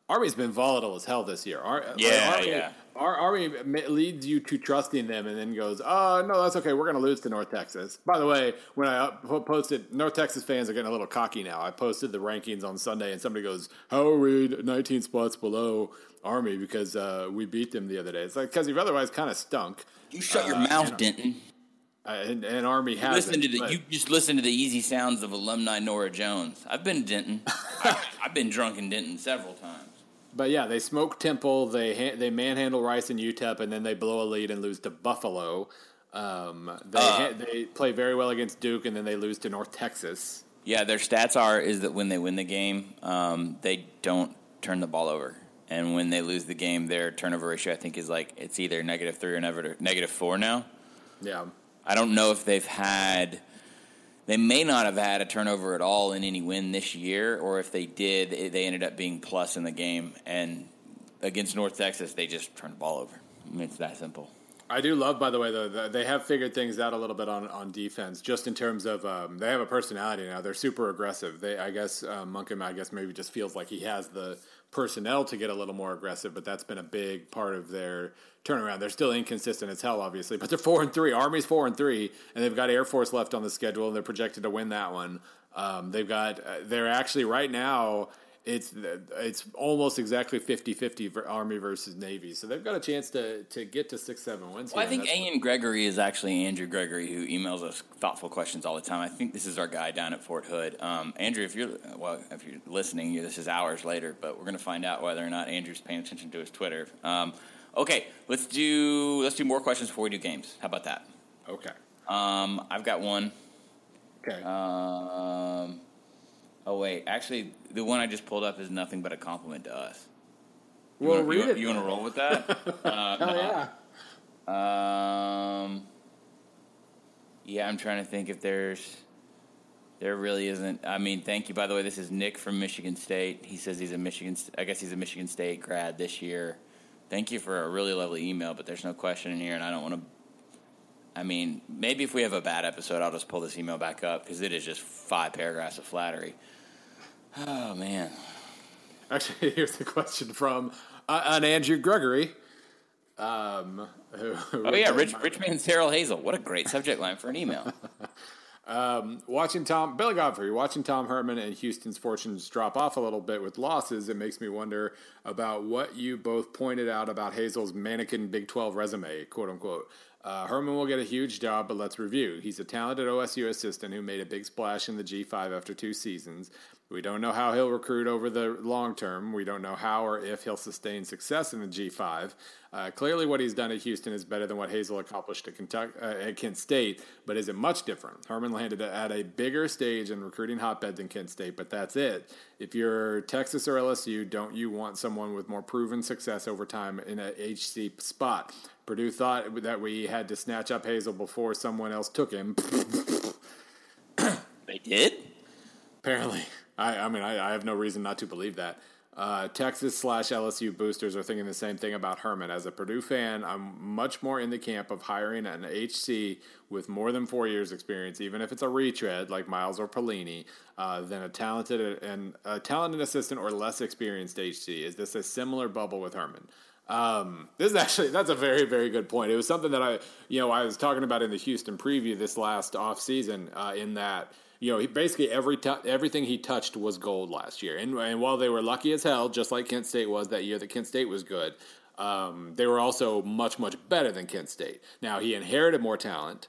Army's been volatile as hell this year. Ar- Yeah, Army, yeah. Our Army leads you to trusting them, and then goes, "Oh no, that's okay. We're going to lose to North Texas." By the way, when I posted, North Texas fans are getting a little cocky now. I posted the rankings on Sunday, and somebody goes, "How are we 19 spots below Army because uh, we beat them the other day?" It's like because you've otherwise kind of stunk, You shut your Uh, mouth, and- Denton. And, and Army has. Listen to the you just listen to the easy sounds of alumni Norah Jones. I've been to Denton. I, I've been drunk in Denton several times. But yeah, they smoke Temple, they ha- they manhandle Rice and UTEP, and then they blow a lead and lose to Buffalo. Um, they Uh, ha- they play very well against Duke, and then they lose to North Texas. Yeah, their stats are is that when they win the game, um, they don't turn the ball over, and when they lose the game, their turnover ratio I think is like it's either negative three or negative four now. Yeah, I don't know if they've had. They may not have had a turnover at all in any win this year, or if they did, they ended up being plus in the game. And against North Texas, they just turned the ball over. I mean, it's that simple. I do love, by the way, though they have figured things out a little bit on, on defense, just in terms of um, they have a personality now. They're super aggressive. They, I guess, uh, Monken, I guess maybe just feels like he has the personnel to get a little more aggressive, but that's been a big part of their turnaround. They're still inconsistent as hell, obviously, but they're four and three. Army's four and three, and they've got Air Force left on the schedule, and they're projected to win that one. Um, they've got uh, they're actually right now it's it's almost exactly 50-50 for Army versus Navy. So they've got a chance to to get to six seven wins. Well, I think Ian Gregory is actually Andrew Gregory, who emails us thoughtful questions all the time. I think this is our guy down at Fort Hood. Um, Andrew, if you're well, if you're listening, this is hours later, but we're going to find out whether or not Andrew's paying attention to his Twitter. Um, okay, let's do let's do more questions before we do games. How about that? Okay. Um, I've got one. Okay. Um, oh wait, actually, the one I just pulled up is nothing but a compliment to us. You well, wanna, read you, it. You want to roll with that? uh, Hell yeah. Um, yeah, I'm trying to think if there's. There really isn't. I mean, thank you. By the way, this is Nick from Michigan State. He says he's a Michigan. I guess he's a Michigan State grad this year. Thank you for a really lovely email, but there's no question in here, and I don't want to. I mean, maybe if we have a bad episode, I'll just pull this email back up because it is just five paragraphs of flattery. Oh man. Actually, here's the question from uh, an Andrew Gregory. Um, who, who Oh yeah, Rich Richmond Darrell Hazell. What a great subject line for an email. Um, watching Tom Billy Godfrey, watching Tom Herman and Houston's fortunes drop off a little bit with losses, it makes me wonder about what you both pointed out about Hazell's mannequin Big Twelve resume, quote unquote. Uh, Herman will get a huge job, but let's review. He's a talented OSU assistant who made a big splash in the G5 after two seasons. We don't know how he'll recruit over the long term. We don't know how or if he'll sustain success in the G5. Uh, clearly, what he's done at Houston is better than what Hazell accomplished at, Kentucky, uh, at Kent State, but is it much different? Herman landed at a bigger stage and recruiting hotbed than Kent State, but that's it. If you're Texas or LSU, don't you want someone with more proven success over time in a HC spot? Purdue thought that we had to snatch up Hazell before someone else took him. they did. Apparently, I, I mean, I, I, have no reason not to believe that. Uh, Texas slash LSU boosters are thinking the same thing about Herman. As a Purdue fan, I'm much more in the camp of hiring an HC with more than four years experience, even if it's a retread like Miles or Pelini, uh, than a talented and a talented assistant or less experienced HC. Is this a similar bubble with Herman? Um, this is actually that's a very very good point. It was something that I you know I was talking about in the Houston preview this last off season. Uh, in that you know he, basically every t- everything he touched was gold last year, and, and while they were lucky as hell, just like Kent State was that year, that Kent State was good. Um, they were also much much better than Kent State. Now he inherited more talent,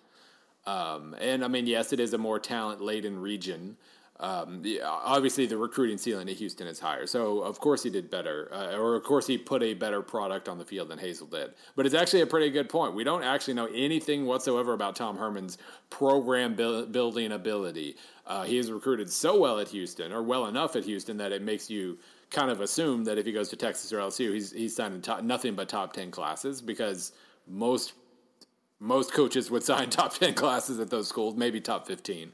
um, and I mean yes, it is a more talent laden region. Um, the, obviously, the recruiting ceiling at Houston is higher, so of course he did better, uh, or of course he put a better product on the field than Hazell did. But it's actually a pretty good point. We don't actually know anything whatsoever about Tom Herman's program bu- building ability. Uh, he has recruited so well at Houston, or well enough at Houston, that it makes you kind of assume that if he goes to Texas or LSU, he's he's signing top, nothing but top ten classes because most most coaches would sign top ten classes at those schools, maybe top fifteen.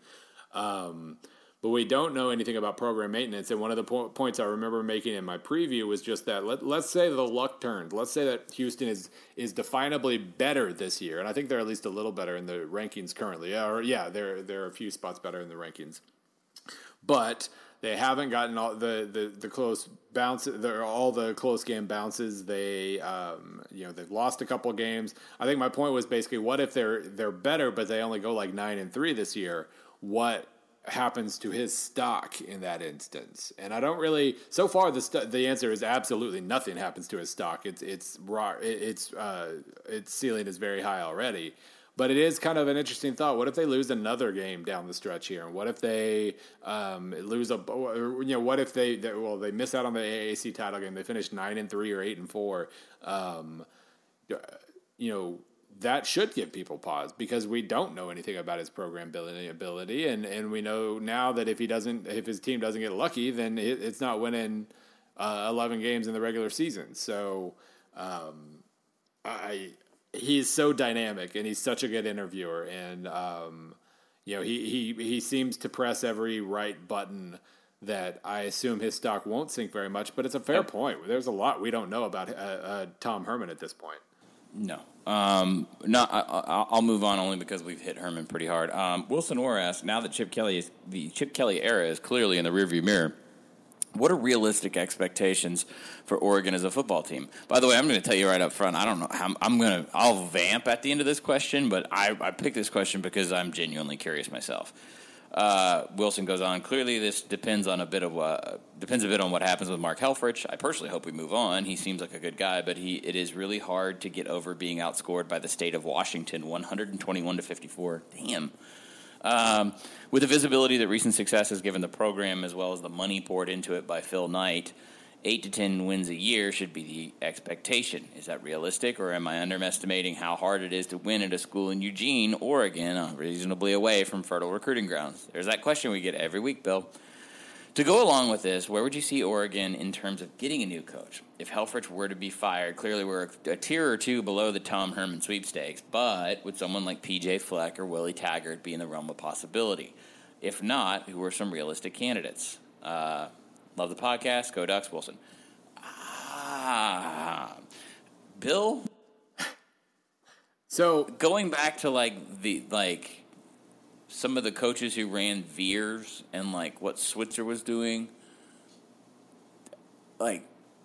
Um, but we don't know anything about program maintenance. And one of the po- points I remember making in my preview was just that let, let's say the luck turned. Let's say that Houston is is definably better this year, and I think they're at least a little better in the rankings currently. Yeah, or yeah, they're they're a few spots better in the rankings, but they haven't gotten all the the, the close bounces. They're all the close game bounces. They um, you know they've lost a couple games. I think my point was basically what if they're they're better, but they only go like nine and three this year. What happens to his stock in that instance. And I don't really. So far, the st- the answer is absolutely nothing happens to his stock. It's it's raw. It's uh, its ceiling is very high already. But it is kind of an interesting thought. What if they lose another game down the stretch here? And what if they um, lose a? You know, what if they, they well they miss out on the AAC title game? They finish nine and three or eight and four. Um, you know that should give people pause because we don't know anything about his program ability, ability. And, and we know now that if he doesn't if his team doesn't get lucky then it, it's not winning uh, 11 games in the regular season. So um, I he's so dynamic and he's such a good interviewer. And um, you know he, he he seems to press every right button that I assume his stock won't sink very much but it's a fair point. There's a lot we don't know about uh, uh, Tom Herman at this point. No. Um, no, I, will move on only because we've hit Herman pretty hard. Um, Wilson Orr asks, now that Chip Kelly is the Chip Kelly era is clearly in the rearview mirror, what are realistic expectations for Oregon as a football team? By the way, I'm going to tell you right up front. I don't know. I'm, I'm going to. I'll vamp at the end of this question, but I, I picked this question because I'm genuinely curious myself. Uh, Wilson goes on. Clearly, this depends on a bit of uh, depends a bit on what happens with Mark Helfrich. I personally hope we move on. He seems like a good guy, but he it is really hard to get over being outscored by the state of Washington, 121 to 54. Damn. Um, with the visibility that recent success has given the program, as well as the money poured into it by Phil Knight, eight to ten wins a year should be the expectation. Is that realistic, or am I underestimating how hard it is to win at a school in Eugene, Oregon, uh, reasonably away from fertile recruiting grounds? There's that question we get every week, Bill. To go along with this, where would you see Oregon in terms of getting a new coach? If Helfrich were to be fired, clearly we're a, a tier or two below the Tom Herman sweepstakes, but would someone like PJ Fleck or Willie Taggart be in the realm of possibility? If not, who are some realistic candidates? Uh, Love the podcast. Go Ducks. Wilson. Ah, Bill. So going back to like the like some of the coaches who ran Veers and like what Switzer was doing, like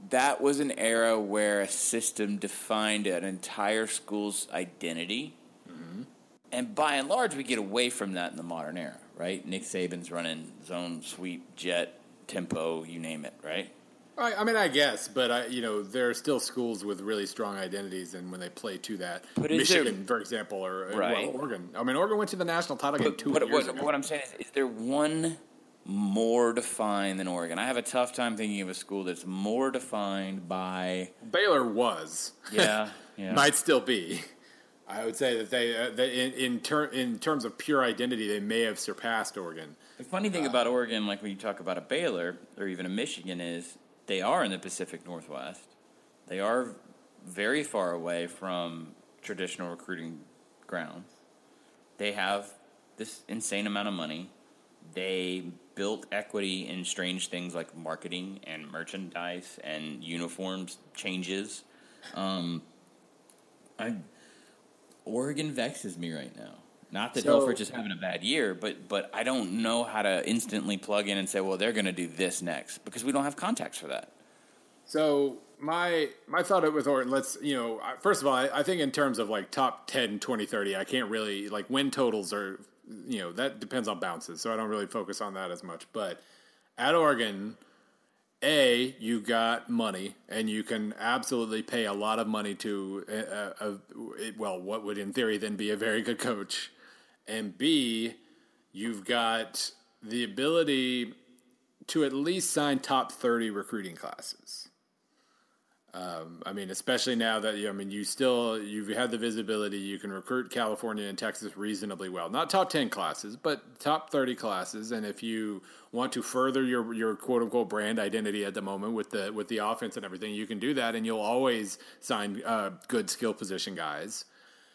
that was an era where a system defined an entire school's identity. Mm-hmm. And by and large, we get away from that in the modern era, right? Nick Saban's running zone sweep jet tempo, you name it, right? I, I mean, I guess, but I, you know, there are still schools with really strong identities, and when they play to that, but Michigan, there, for example, or right. well, Oregon. I mean, Oregon went to the national title game two but years what, ago. What I'm saying is, is there one more defined than Oregon? I have a tough time thinking of a school that's more defined by Baylor was. Yeah, yeah. might still be. I would say that they, uh, they in in, ter- in terms of pure identity, they may have surpassed Oregon. The funny thing uh, about Oregon, like when you talk about a Baylor or even a Michigan, is they are in the Pacific Northwest. They are very far away from traditional recruiting grounds. They have this insane amount of money. They built equity in strange things like marketing and merchandise and uniforms changes. Um, I Oregon vexes me right now. Not that so, Helfrich is having a bad year, but but I don't know how to instantly plug in and say, well, they're going to do this next because we don't have context for that. So my my thought with Oregon, let's you know, first of all, I, I think in terms of like top 10, 20, 30, I can't really like win totals are you know that depends on bounces, so I don't really focus on that as much. But at Oregon, a you got money and you can absolutely pay a lot of money to a, a, a, well what would in theory then be a very good coach and b you've got the ability to at least sign top 30 recruiting classes um, I mean, especially now that I mean, you still you've had the visibility. You can recruit California and Texas reasonably well. Not top ten classes, but top thirty classes. And if you want to further your your quote unquote brand identity at the moment with the with the offense and everything, you can do that, and you'll always sign uh, good skill position guys.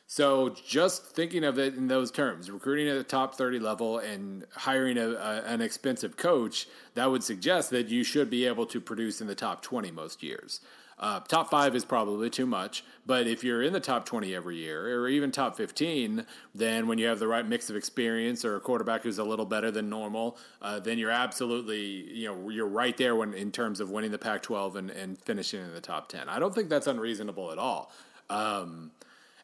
So just thinking of it in those terms, recruiting at the top 30 level and hiring a, a, an expensive coach, that would suggest that you should be able to produce in the top 20 most years. Uh, top five is probably too much, but if you're in the top 20 every year, or even top 15, then when you have the right mix of experience or a quarterback who's a little better than normal, uh, then you're absolutely, you know, you're right there when in terms of winning the Pac-12 and, and finishing in the top 10. I don't think that's unreasonable at all. Um,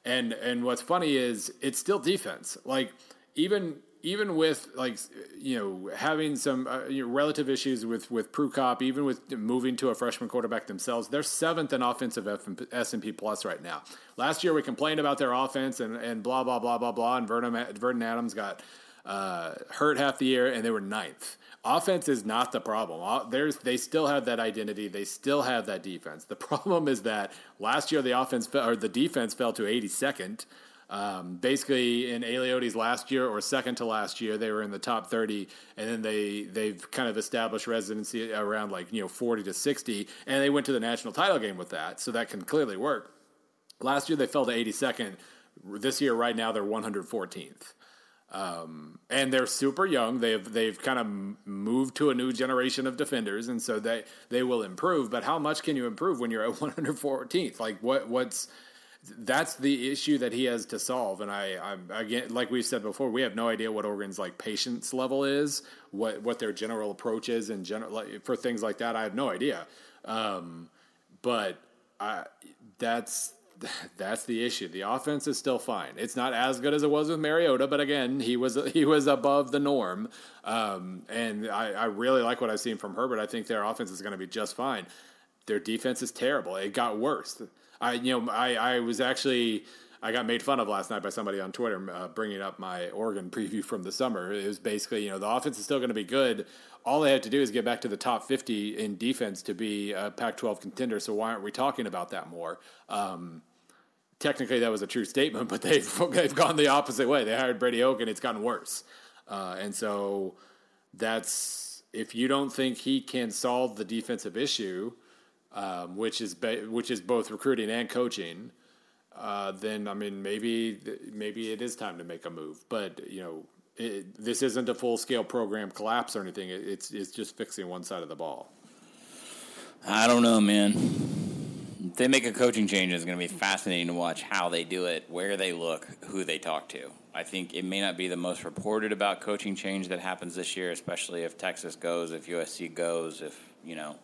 and and what's funny is it's still defense. Like even even with like you know having some uh, you know, relative issues with with Prukop, even with moving to a freshman quarterback themselves, they're seventh in offensive S and P plus right now. Last year we complained about their offense and and blah blah blah blah blah, and Vernon Vernon Adams got uh, hurt half the year, and they were ninth. Offense is not the problem. There's they still have that identity. They still have that defense. The problem is that last year the offense or the defense fell to 82nd. Um, basically, in Aliotti's last year or second to last year, they were in the top 30, and then they they've kind of established residency around like you know 40 to 60, and they went to the national title game with that, so that can clearly work. Last year they fell to 82nd. This year, right now, they're 114th. Um, and they're super young. They've they've kind of moved to a new generation of defenders, and so they they will improve. But how much can you improve when you're at 114th? Like what what's that's the issue that he has to solve. And I, I again, like we've said before, we have no idea what Oregon's like patience level is, what what their general approach is, and general like, for things like that. I have no idea. Um, but I, that's that's the issue. The offense is still fine. It's not as good as it was with Mariota, but again, he was he was above the norm. Um, and I, I, really like what I've seen from Herbert. I think their offense is going to be just fine. Their defense is terrible. It got worse. I you know I I was actually. I got made fun of last night by somebody on Twitter uh, bringing up my Oregon preview from the summer. It was basically, you know, the offense is still going to be good. All they have to do is get back to the top 50 in defense to be a Pac 12 contender. So why aren't we talking about that more? Um, technically that was a true statement, but they've they've gone the opposite way. They hired Brady Hoke, and it's gotten worse. Uh, and so that's if you don't think he can solve the defensive issue, um, which is ba- which is both recruiting and coaching, uh, then I mean maybe maybe it is time to make a move. But you know. It, this isn't a full scale program collapse or anything. It, it's it's just fixing one side of the ball. I don't know, man if they make a coaching change, it's going to be fascinating to watch how they do it, where they look, who they talk to. I think it may not be the most reported about coaching change that happens this year, especially if Texas goes, if USC goes, if you know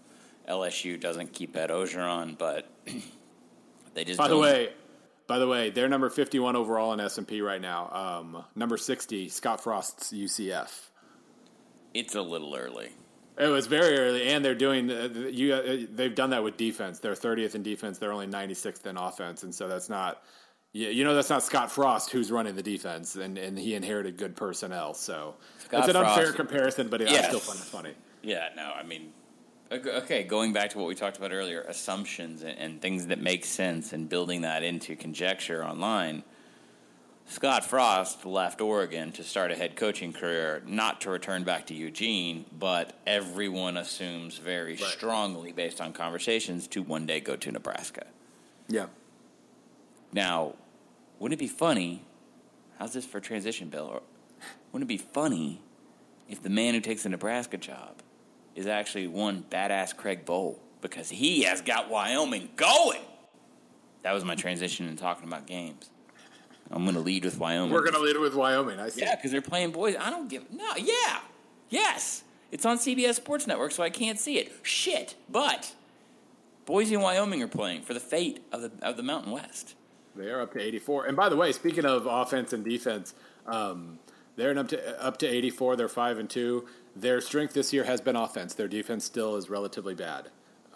LSU doesn't keep Ed Orgeron. but they just. By the way, by the way, they're number fifty-one overall in S and P right now. Um, number sixty, Scott Frost's UCF. It's a little early. It was very early, and they're doing uh, you. Uh, they've done that with defense. They're 30th in defense. They're only 96th in offense, and so that's not. You, you know, that's not Scott Frost who's running the defense, and, and he inherited good personnel. So Scott it's an Frost, unfair comparison, but yes. I still find it funny. Yeah, no, I mean, okay, going back to what we talked about earlier, assumptions and, and things that make sense, and building that into conjecture online Scott Frost left Oregon to start a head coaching career, not to return back to Eugene, but everyone assumes very right. strongly, based on conversations, to one day go to Nebraska. Yeah. Now, wouldn't it be funny? How's this for transition, Bill? Wouldn't it be funny if the man who takes the Nebraska job is actually one badass Craig Bohl because he has got Wyoming going? That was my transition in talking about games. I'm going to lead with Wyoming. We're going to lead with Wyoming. I see. Yeah, because they're playing boys. I don't give no. Yeah, yes, it's on CBS Sports Network, so I can't see it. Shit, but Boise and Wyoming are playing for the fate of the of the Mountain West. They are up to 84. And by the way, speaking of offense and defense, um, they're up to up to 84. They're five and two. Their strength this year has been offense. Their defense still is relatively bad.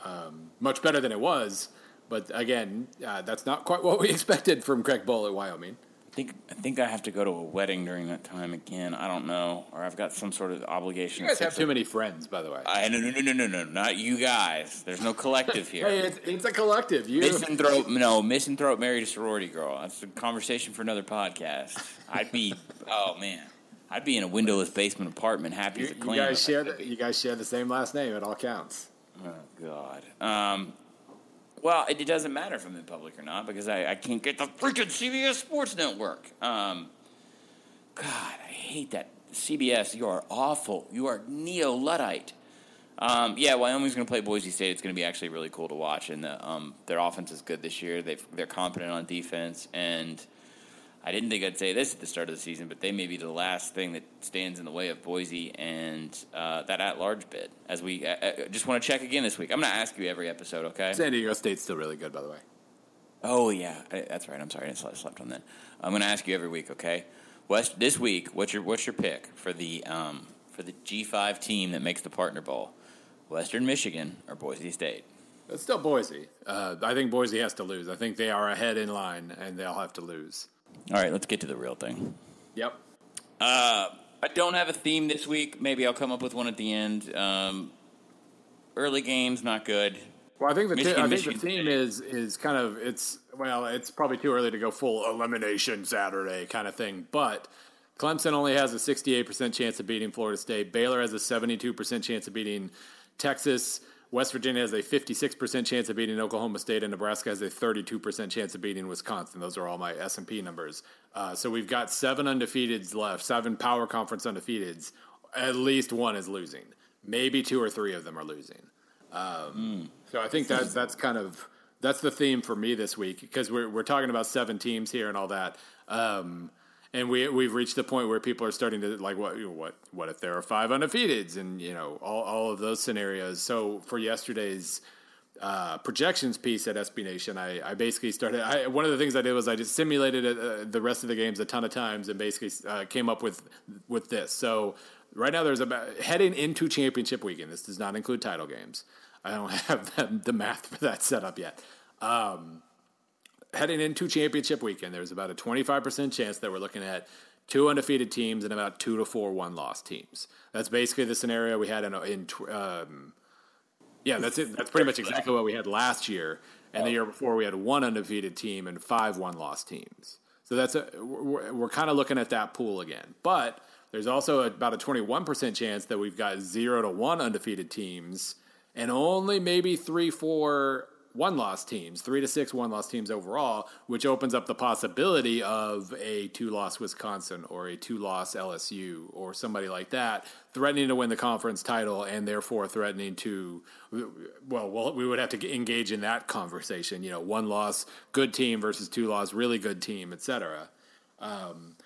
Um, much better than it was, but again, uh, that's not quite what we expected from Craig Bohl at Wyoming. I think I think I have to go to a wedding during that time again. I don't know, or I've got some sort of obligation. You guys have too many friends, by the way. I, no, no, no, no, no, no, not you guys. There's no collective here. hey, it's, it's, a collective. You misanthrope, no, misanthrope married a sorority girl. That's a conversation for another podcast. I'd be, oh man, I'd be in a windowless basement apartment, happy you, as a clam. You guys share the, you guys share the same last name. It all counts. Oh God. Um, well, it, it, doesn't matter if I'm in public or not because I, I can't get the freaking CBS Sports Network. Um, God, I hate that. CBS, you are awful. You are neo Luddite. Um, yeah, Wyoming's going to play Boise State. It's going to be actually really cool to watch, and the, um, their offense is good this year. they they're competent on defense, and I didn't think I'd say this at the start of the season, but they may be the last thing that stands in the way of Boise and uh, that at-large bid. As we uh, uh just want to check again this week. I'm going to ask you every episode, okay? San Diego State's still really good, by the way. Oh yeah, that's right. I'm sorry, I slept on that. I'm going to ask you every week, okay? West this week. What's your what's your pick for the um, for the G5 team that makes the Partner Bowl? Western Michigan or Boise State? It's still Boise. Uh, I think Boise has to lose. I think they are ahead in line, and they'll have to lose. All right, let's get to the real thing. Yep. Uh, I don't have a theme this week. Maybe I'll come up with one at the end. Um, early games not good. Well, I think the Michigan, I think the theme is is kind of it's well, it's probably too early to go full elimination Saturday kind of thing, but. Clemson only has a 68% chance of beating Florida State. Baylor has a 72% chance of beating Texas. West Virginia has a 56% chance of beating Oklahoma State, and Nebraska has a 32% chance of beating Wisconsin. Those are all my S and P numbers. Uh, so we've got seven undefeateds left, seven Power Conference undefeateds. At least one is losing. Maybe two or three of them are losing. Um, mm. So I think that's that's kind of that's the theme for me this week because we're we're talking about seven teams here and all that. Um, and we we've reached the point where people are starting to like what what what if there are five undefeateds and you know all all of those scenarios. So for yesterday's uh, projections piece at SB Nation, I, I basically started. I, one of the things I did was I just simulated uh, the rest of the games a ton of times and basically uh, came up with with this. So right now, there's about heading into championship weekend. This does not include title games. I don't have the, math for that set up yet. Um, heading into championship weekend, there's about a 25% chance that we're looking at two undefeated teams and about two to four one loss teams. That's basically the scenario we had in, in um, yeah, that's it. That's pretty much exactly what we had last year. And the year before, we had one undefeated team and five one loss teams. So that's a, we're, we're kind of looking at that pool again. But there's also about a 21% chance that we've got zero to one undefeated teams and only maybe three, four one loss teams, three to six one loss teams overall, which opens up the possibility of a two loss Wisconsin or a two loss LSU or somebody like that threatening to win the conference title and therefore threatening to, well, well, we would have to engage in that conversation. You know, one loss, good team versus two loss, really good team, etc. Um,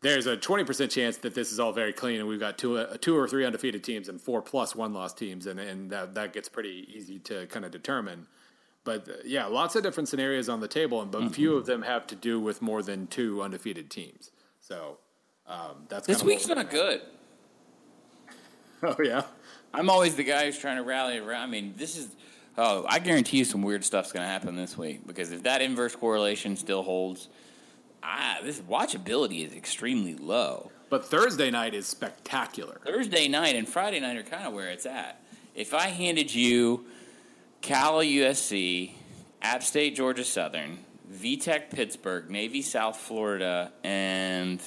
there's a 20% chance that this is all very clean and we've got two, uh, two or three undefeated teams and four plus one loss teams and, and that, that gets pretty easy to kind of determine. But uh, yeah lots of different scenarios on the table and but mm-hmm. few of them have to do with more than two undefeated teams. So um, that's this week's not good. Oh yeah? I'm always the guy who's trying to rally around. I mean this is oh i guarantee you some weird stuff's going to happen this week because if that inverse correlation still holds ah, this watchability is extremely low. But Thursday night is spectacular. Thursday night and Friday night are kind of where it's at. If I handed you Cal USC, App State Georgia Southern, VTech Pittsburgh, Navy South Florida, and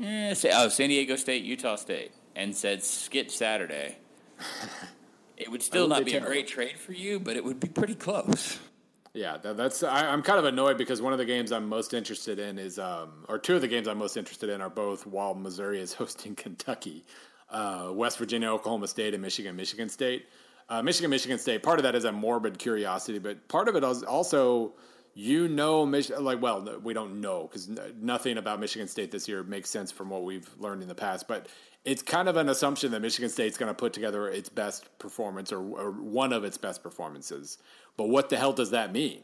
eh, say, oh San Diego State Utah State, and said skip Saturday, it would still not be terrible. a great trade for you, but it would be pretty close. Yeah, that, that's I, am kind of annoyed because one of the games I'm most interested in is, um, or two of the games I'm most interested in are both while Missouri is hosting Kentucky, uh, West Virginia, Oklahoma State, and Michigan, Michigan State. Uh, Michigan, Michigan State. Part of that is a morbid curiosity, but part of it is also, you know, like well, we don't know because nothing about Michigan State this year makes sense from what we've learned in the past, but it's kind of an assumption that Michigan State's going to put together its best performance or, or, one of its best performances. But what the hell does that mean?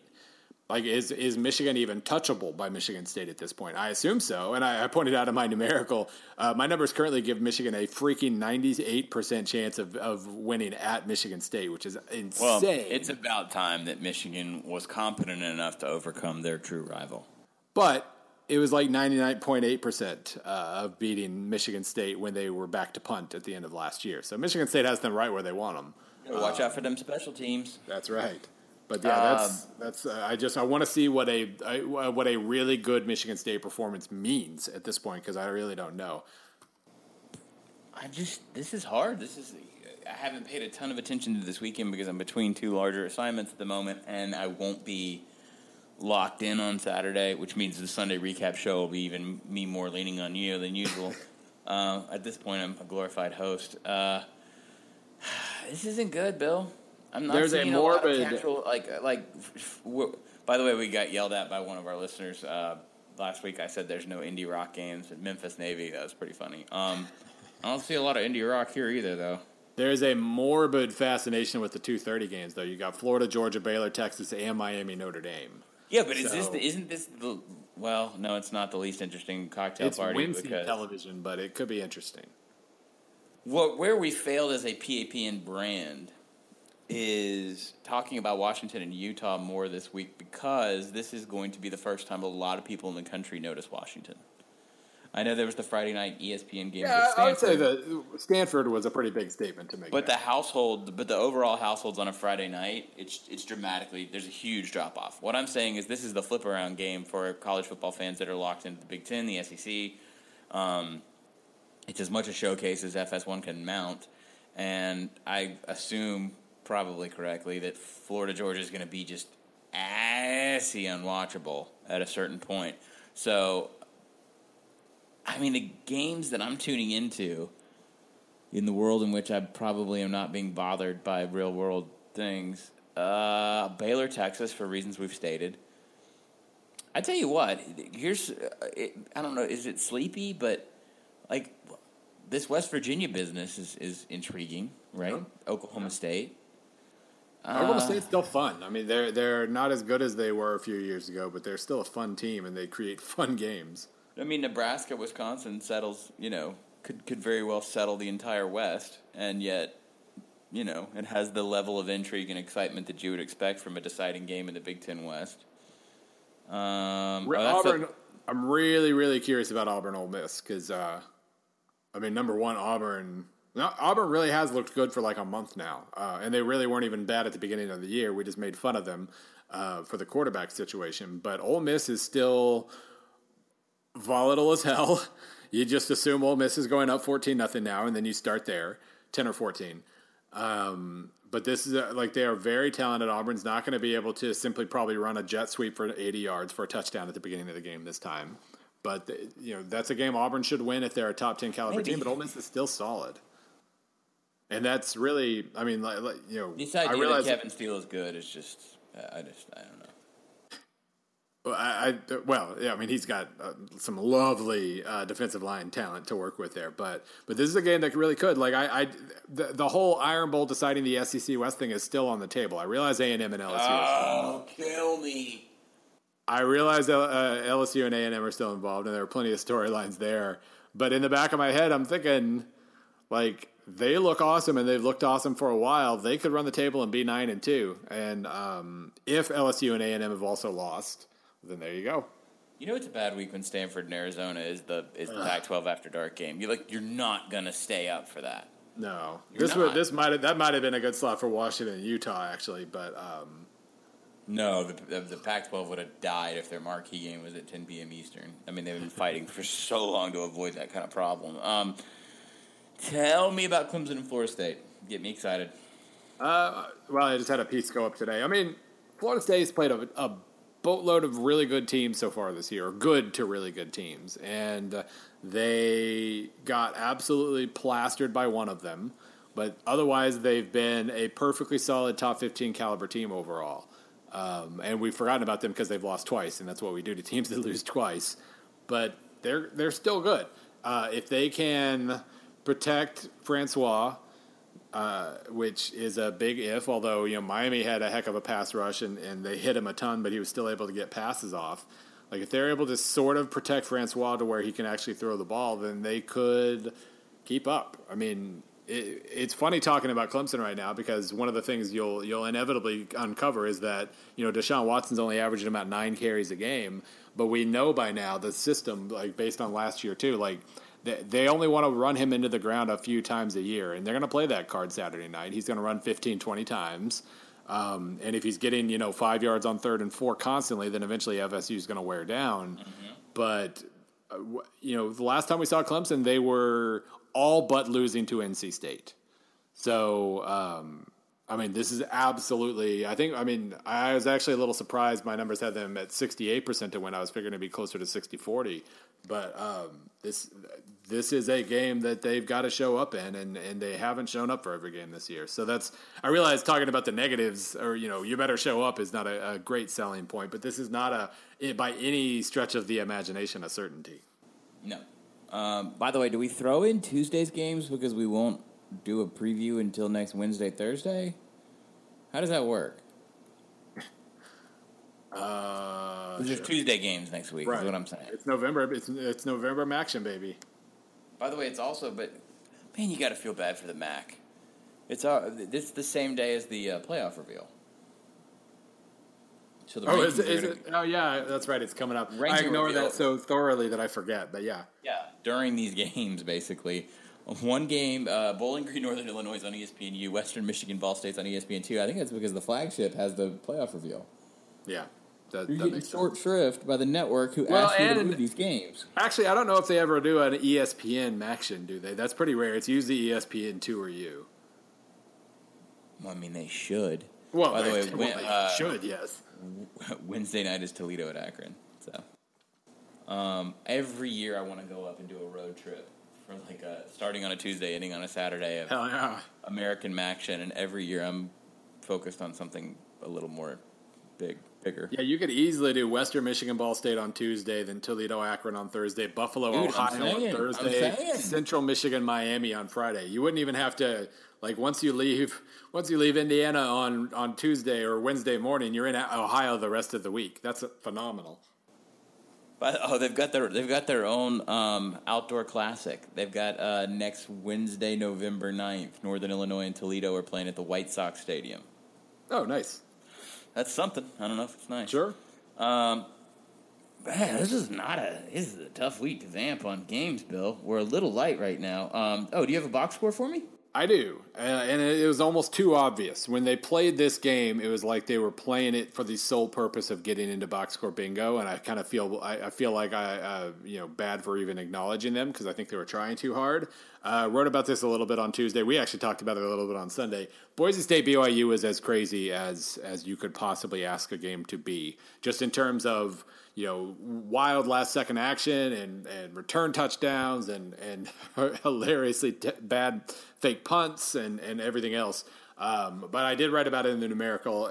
Like, is is Michigan even touchable by Michigan State at this point? I assume so. And I, I pointed out in my numerical, uh, my numbers currently give Michigan a freaking ninety eight percent chance of, of winning at Michigan State, which is insane. Well, it's about time that Michigan was competent enough to overcome their true rival. But it was like 99.8% uh, of beating Michigan State when they were back to punt at the end of last year. So Michigan State has them right where they want them. watch out for them special teams. That's right. But yeah, that's um, that's. Uh, I just I want to see what a I, what a really good Michigan State performance means at this point because I really don't know. I just this is hard. This is I haven't paid a ton of attention to this weekend because I'm between two larger assignments at the moment, and I won't be locked in on Saturday, which means the Sunday recap show will be even me more leaning on you than usual. uh, at this point, I'm a glorified host. Uh, this isn't good, Bill. I'm not There's seeing a morbid a casual, like like. by the way, we got yelled at by one of our listeners uh, last week. I said there's no indie rock games at Memphis Navy. That was pretty funny. Um, I don't see a lot of indie rock here either, though. There's a morbid fascination with the 2:30 games, though. You got Florida, Georgia, Baylor, Texas, and Miami, Notre Dame. Yeah, but is so, this the, isn't this the well? No, it's not the least interesting cocktail it's party. It's because television, but it could be interesting. What where we failed as a PAPN brand is talking about Washington and Utah more this week because this is going to be the first time a lot of people in the country notice Washington. I know there was the Friday night ESPN game. Yeah, I would say that Stanford was a pretty big statement to make. But the household, but the overall households on a Friday night, it's it's dramatically. There's a huge drop off. What I'm saying is this is the flip around game for college football fans that are locked into the Big Ten, the SEC. Um, it's as much a showcase as FS1 can mount, and I assume probably correctly that Florida Georgia is going to be just assy unwatchable at a certain point. So I mean, the games that I'm tuning into in the world in which I probably am not being bothered by real world things, Uh, Baylor, Texas, for reasons we've stated. I tell you what, here's uh, it, I don't know, is it sleepy? But like this West Virginia business is is intriguing, right? Yeah. Oklahoma State. Oklahoma Uh, State's still fun. I mean, they're they're not as good as they were a few years ago, but they're still a fun team, and they create fun games. I mean, Nebraska, Wisconsin settles, you know, could could very well settle the entire West, and yet, you know, it has the level of intrigue and excitement that you would expect from a deciding game in the Big Ten West. Um, Re- oh, Auburn. I'm really really curious about Auburn Ole Miss because, uh, I mean, number one, Auburn. No, Auburn really has looked good for like a month now, uh, and they really weren't even bad at the beginning of the year. We just made fun of them uh, for the quarterback situation, but Ole Miss is still volatile as hell. You just assume Ole Miss is going up fourteen nothing now, and then you start there, ten or fourteen. Um, but this is a, like they are very talented. Auburn's not going to be able to simply probably run a jet sweep for 80 yards for a touchdown at the beginning of the game this time. But you know that's a game Auburn should win if they're a top 10 caliber Maybe. team. But Ole Miss is still solid, and that's really I mean like, like, you know this I idea that realize Kevin Steele is good is just, I just, I don't know. Well, I, I well, yeah, I mean he's got uh, some lovely uh, defensive line talent to work with there, but but this is a game that really could like I, I the, the whole Iron Bowl deciding the SEC West thing is still on the table. I realize A and M and LSU. Oh, kill me. I realize uh, LSU and A and M are still involved, and there are plenty of storylines there. But in the back of my head, I'm thinking like they look awesome, and they've looked awesome for a while. They could run the table and be nine and two, and um, if LSU and A and M have also lost, then there you go. You know it's a bad week when Stanford and Arizona is the is the Pac-12 after dark game. You like you're not gonna stay up for that. No, You're this would this might have that might have been a good slot for Washington and Utah actually, but um, No, the, the, the Pac-12 would have died if their marquee game was at 10 p.m. Eastern. I mean, they've been fighting for so long to avoid that kind of problem. Um, tell me about Clemson and Florida State. Get me excited. uh, well, I just had a piece go up today. I mean, Florida State has played a, a boatload of really good teams so far this year, good to really good teams, and uh, they got absolutely plastered by one of them. But otherwise, they've been a perfectly solid top 15 caliber team overall. Um, and we've forgotten about them because they've lost twice, and that's what we do to teams that lose twice. But they're they're still good. Uh, if they can protect Francois, uh, which is a big if. Although you know Miami had a heck of a pass rush and, and they hit him a ton, but he was still able to get passes off. Like if they're able to sort of protect Francois to where he can actually throw the ball, then they could keep up. I mean, it, it's funny talking about Clemson right now because one of the things you'll you'll inevitably uncover is that you know Deshaun Watson's only averaging about nine carries a game, but we know by now the system, like based on last year too, like they, they only want to run him into the ground a few times a year, and they're going to play that card Saturday night. He's going to run 15, 20 times. Um, and if he's getting, you know, five yards on third and four constantly, then eventually FSU is going to wear down. But, uh, you know, the last time we saw Clemson, they were all but losing to NC State. So, um, I mean, this is absolutely. I think. I mean, I was actually a little surprised. My numbers had them at sixty-eight percent to win. I was figuring it'd be closer to 60-40. But um, this this is a game that they've got to show up in, and, and they haven't shown up for every game this year. So that's. I realize talking about the negatives, or you know, you better show up is not a, a great selling point. But this is not a by any stretch of the imagination a certainty. No. Um, by the way, do we throw in Tuesday's games because we won't do a preview until next Wednesday, Thursday? How does that work? Uh, There's Tuesday games next week. Is what I'm saying. It's November. It's it's November action, baby. By the way, it's also, but man, you got to feel bad for the Mac. It's uh, it's the same day as the uh, playoff reveal. So the Oh, is, it, is it? Oh, yeah, that's right. It's coming up. I ignore that so thoroughly that I forget. But yeah, Yeah, during these games, basically. One game, uh, Bowling Green, Northern Illinois is on E ESPNU. Western Michigan, Ball State's on E ESPN2. I think that's because the flagship has the playoff reveal. yeah. That, You're that getting makes sense. short shrift by the network who Well, asked you to move these games. Actually, I don't know if they ever do an ESPN action, do they? That's pretty rare. It's usually ESPN two or you. Well, I mean, they should. Well, by the way, they, when- uh, should yes. Wednesday night is Toledo at Akron. So, um, every year I want to go up and do a road trip for like a, starting on a Tuesday, ending on a Saturday of Hell yeah. American Maction, and every year I'm focused on something a little more big, bigger. Yeah, you could easily do Western Michigan Ball State on Tuesday, then Toledo Akron on Thursday, Buffalo Dude, Ohio saying, on Thursday. Central Michigan Miami on Friday. You wouldn't even have to like once you leave once you leave Indiana on on Tuesday or Wednesday morning, you're in Ohio the rest of the week. That's phenomenal. But, oh, they've got their they've got their own um, outdoor classic. They've got uh, next Wednesday, November 9th, Northern Illinois and Toledo are playing at the White Sox Stadium. Oh, nice. That's something. I don't know if it's nice. Sure. Um, man, this is not a this is a tough week to vamp on games, Bill. We're a little light right now. Um, oh, do you have a box score for me? I do, uh, and it was almost too obvious when they played this game. It was like they were playing it for the sole purpose of getting into box score bingo, and I kind of feel I, I feel like I uh, you know bad for even acknowledging them because I think they were trying too hard. Uh, wrote about this a little bit on Tuesday. We actually talked about it a little bit on Sunday. Boise State BYU is as crazy as as you could possibly ask a game to be, just in terms of you know wild last second action and and return touchdowns and and hilariously t- bad fake punts and and everything else. Um, but I did write about it in the numerical,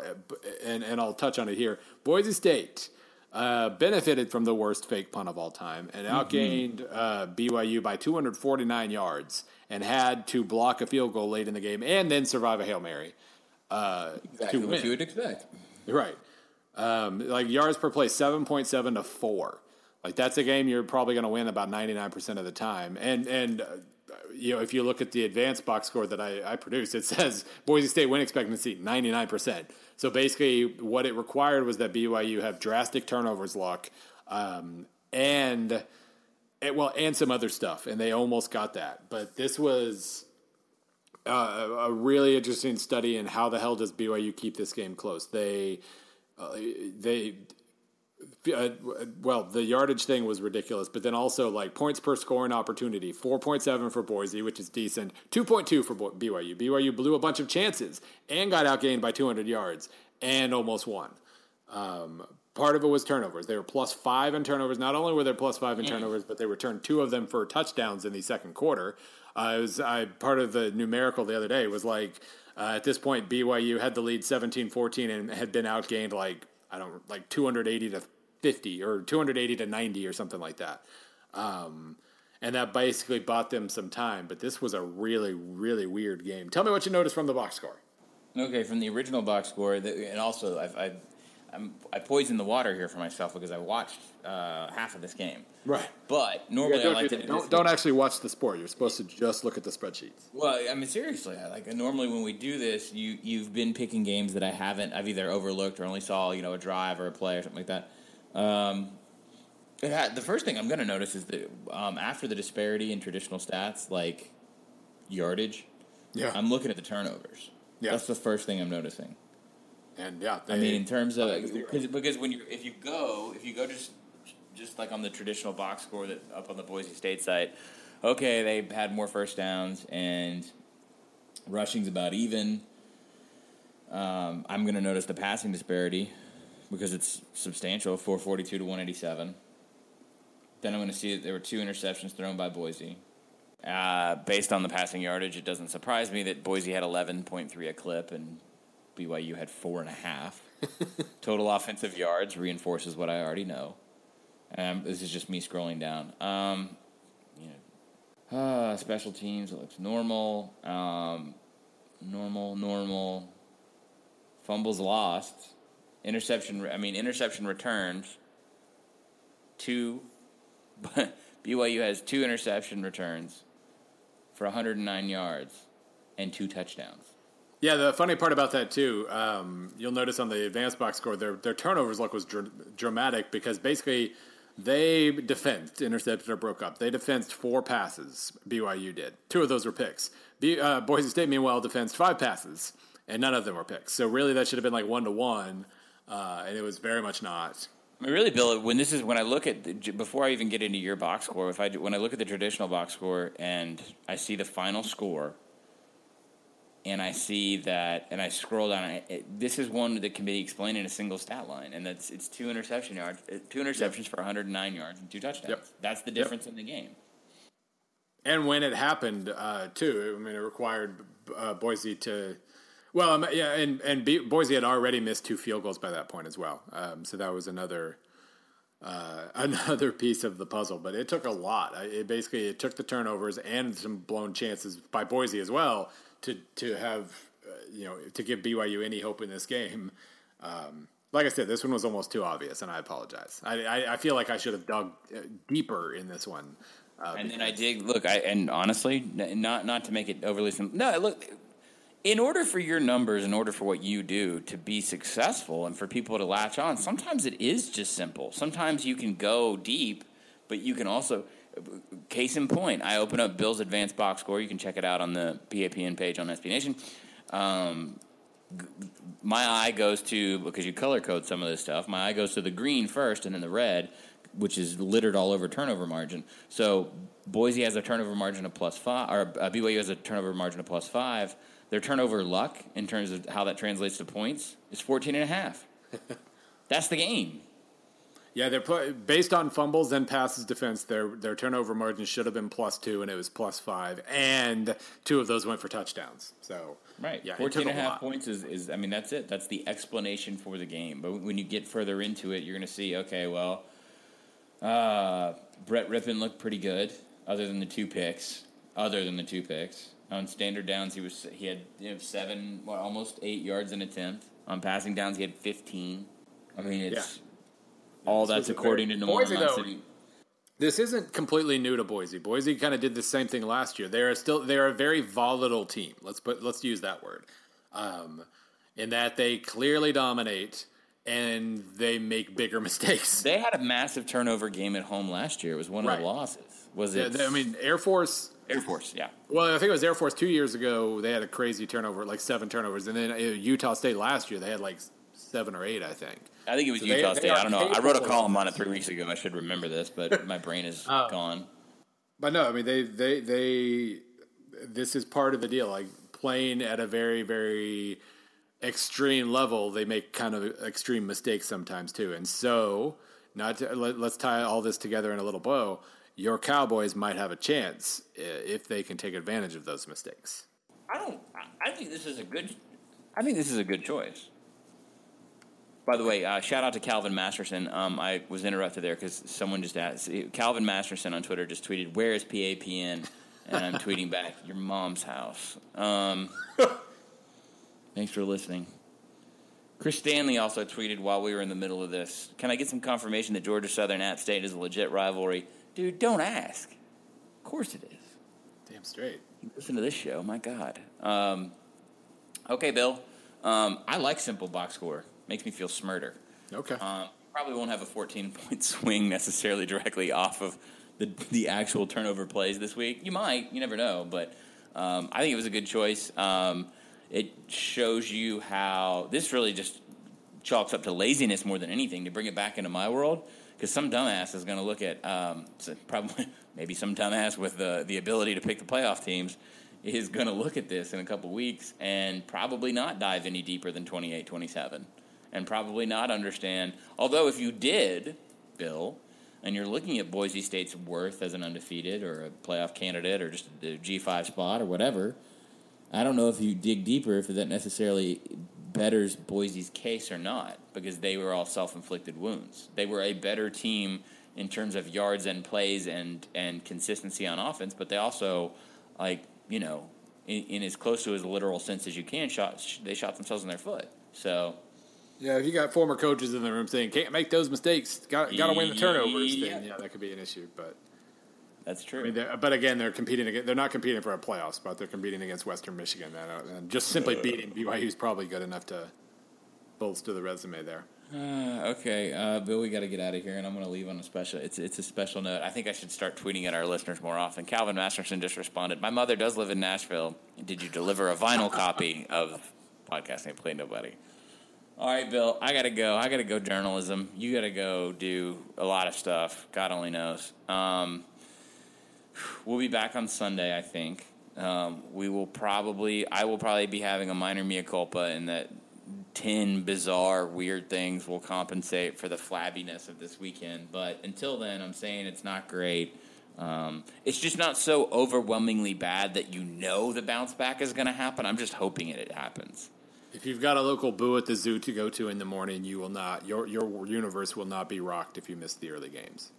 and and I'll touch on it here. Boise State. Uh, benefited from the worst fake punt of all time and outgained uh, BYU by 249 yards and had to block a field goal late in the game and then survive a hail mary. Uh, Exactly to what you would expect. Right. Um, like yards per play, 7.7 to 4. Like that's a game you're probably going to win about 99% of the time. And, and, uh, you know, if you look at the advanced box score that I, I produced, it says Boise State win expectancy 99%. So basically, what it required was that BYU have drastic turnovers luck, um, and, and well, and some other stuff, and they almost got that. But this was uh, a really interesting study in how the hell does BYU keep this game close. They uh, they uh, well the yardage thing was ridiculous, but then also like points per scoring opportunity, four point seven for Boise, which is decent, two point two for BYU. BYU blew a bunch of chances and got outgained by two hundred yards and almost won. Um, part of it was turnovers. They were plus five in turnovers. Not only were they plus five in turnovers, but they returned two of them for touchdowns in the second quarter. Uh, it was I, part of the numerical the other day was like uh, at this point BYU had the lead 17-14 and had been outgained like I don't like 280 to 50 or 280 to 90 or something like that. Um, and that basically bought them some time. But this was a really really weird game. Tell me what you noticed from the box score. Okay, from the original box score, and also I've, I've, I'm, I poisoned the water here for myself because I watched uh, half of this game. Right. But normally I don't, like do to don't, don't actually watch the sport. You're supposed to just look at the spreadsheets. Well, I mean, seriously, I like normally when we do this, you you've been picking games that I haven't. I've either overlooked or only saw you know a drive or a play or something like that. Um, had, the first thing I'm going to notice is that um, after the disparity in traditional stats like yardage, Yeah. I'm looking at the turnovers. Yeah. That's the first thing I'm noticing. And yeah, I mean, in terms of I think you're because, because when you if you go if you go just just like on the traditional box score that up on the Boise State site, okay, they had more first downs and rushing's about even. Um, I'm going to notice the passing disparity because it's substantial, 442 to 187. Then I'm going to see that there were two interceptions thrown by Boise. Uh, based on the passing yardage, it doesn't surprise me that Boise had 11.3 a clip and BYU had four and a half. Total offensive yards reinforces what I already know. Um, this is just me scrolling down. Um, you know, uh, special teams, it looks normal. Um, normal, normal. Fumbles lost. Interception, I mean, interception returns. Two. BYU has two interception returns for 109 yards and two touchdowns. Yeah, the funny part about that too, um, you'll notice on the advanced box score, their their turnovers luck was dr- dramatic because basically they defensed intercepted or broke up. They defensed four passes. BYU did. Two of those were picks. B, uh, Boise State, meanwhile, defensed five passes, and none of them were picks. So really, that should have been like one to one, uh, and it was very much not. I mean, really, Bill. When this is when I look at the, before I even get into your box score, if I when I look at the traditional box score and I see the final score, and I see that, and I scroll down, it, it, this is one that can be explained in a single stat line, and that's it's two interception yards, uh, two interceptions for 109 yards and two touchdowns. Yep. That's the difference in the game. And when it happened, uh, too, I mean, it required uh, Boise to. Well, um, yeah, and and B- Boise had already missed two field goals by that point as well. Um, so that was another uh, another piece of the puzzle. But it took a lot. It basically it took the turnovers and some blown chances by Boise as well to to have uh, you know to give BYU any hope in this game. Um, like I said, this one was almost too obvious, and I apologize. I, I, I feel like I should have dug uh, deeper in this one. Uh, and then I did look. I and honestly, not not to make it overly simple. No, look. In order for your numbers, in order for what you do to be successful, and for people to latch on, sometimes it is just simple. Sometimes you can go deep, but you can also. Case in point, I open up Bill's advanced box score. You can check it out on the PAPN page on SB Nation. Um, my eye goes to because you color code some of this stuff. My eye goes to the green first, and then the red, which is littered all over turnover margin. So Boise has a turnover margin of plus five, or uh, BYU has a turnover margin of plus five. Their turnover luck, in terms of how that translates to points, is 14 and a half. That's the game. Yeah, they're pl- based on fumbles and passes defense. Their their turnover margin should have been plus two, and it was plus five, and two of those went for touchdowns. So right, yeah, 14 and a half lot. points is, is I mean that's it. That's the explanation for the game. But when you get further into it, you're going to see okay, well, uh, Brett Rypien looked pretty good, other than the two picks. Other than the two picks on standard downs, he was he had you know, seven, well, almost eight yards an attempt. On passing downs, he had 15. I mean, it's. Yeah all that's according to Norman Boise, though, This isn't completely new to Boise. Boise kind of did the same thing last year. They are still they are a very volatile team. Let's put let's use that word. Um, in that they clearly dominate and they make bigger mistakes. They had a massive turnover game at home last year. It was one of the losses. Was it? Yeah, I mean, Air Force. Air Force, yeah. Well, I think it was Air Force two years ago. They had a crazy turnover, like seven turnovers, and then uh, Utah State last year they had like seven or eight, I think. I think it was so Utah they, State. They I don't know. I wrote a column on it three weeks ago. I should remember this, but my brain is uh, gone. But no, I mean they they they. This is part of the deal. Like playing at a very very extreme level, they make kind of extreme mistakes sometimes too. And so, not to, let, let's tie all this together in a little bow. Your Cowboys might have a chance if they can take advantage of those mistakes. I don't. I think this is a good. I think this is a good choice. By the way, uh, shout out to Calvin Masterson. Um, I was interrupted there because someone just asked. Calvin Masterson on Twitter just tweeted, "Where is PAPN?" And I'm tweeting back, "Your mom's house." Um, thanks for listening. Chris Stanley also tweeted while we were in the middle of this. Can I get some confirmation that Georgia Southern App State is a legit rivalry? Dude, don't ask. Of course it is. Damn straight. You listen to this show. My God. Um, okay, Bill. Um, I like simple box score makes me feel smarter. Okay. Um, probably won't have a 14 point swing necessarily directly off of the the actual turnover plays this week. You might, you never know, but um, I think it was a good choice. Um, it shows you how this really just chalks up to laziness more than anything to bring it back into my world because some dumbass is going to look at um, probably maybe some dumbass with the the ability to pick the playoff teams is going to look at this in a couple weeks and probably not dive any deeper than 28 27 and probably not understand. Although, if you did, Bill, and you're looking at Boise State's worth as an undefeated or a playoff candidate or just a G5 spot or whatever, I don't know if you dig deeper if that necessarily betters Boise's case or not because they were all self inflicted wounds. They were a better team in terms of yards and plays and, and consistency on offense, but they also, like, you know, in, in as close to as literal sense as you can, shot they shot themselves in their foot. So yeah, if you got former coaches in the room saying can't make those mistakes, got got to win the turnovers, yeah. then yeah, that could be an issue. But that's true. I mean, but again, they're competing. Against, they're not competing for a playoff spot. They're competing against Western Michigan, and just simply beating BYU is probably good enough to bolster the resume there. Uh, okay, uh, Bill, we got to get out of here, and I'm going to leave on a special. It's it's a special note. I think I should start tweeting at our listeners more often. Calvin Masterson just responded. My mother does live in Nashville. Did you deliver a vinyl copy of podcasting Play Nobody? All right, Bill, I got to go. I got to go journalism. You got to go do a lot of stuff. God only knows. Um, we'll be back on Sunday, I think. Um, we will probably, I will probably be having a minor mea culpa in that 10 bizarre, weird things will compensate for the flabbiness of this weekend. But until then, I'm saying it's not great. Um, it's just not so overwhelmingly bad that you know the bounce back is going to happen. I'm just hoping it, it happens. If you've got a local boo at the zoo to go to in the morning, you will not your your universe will not be rocked if you miss the early games.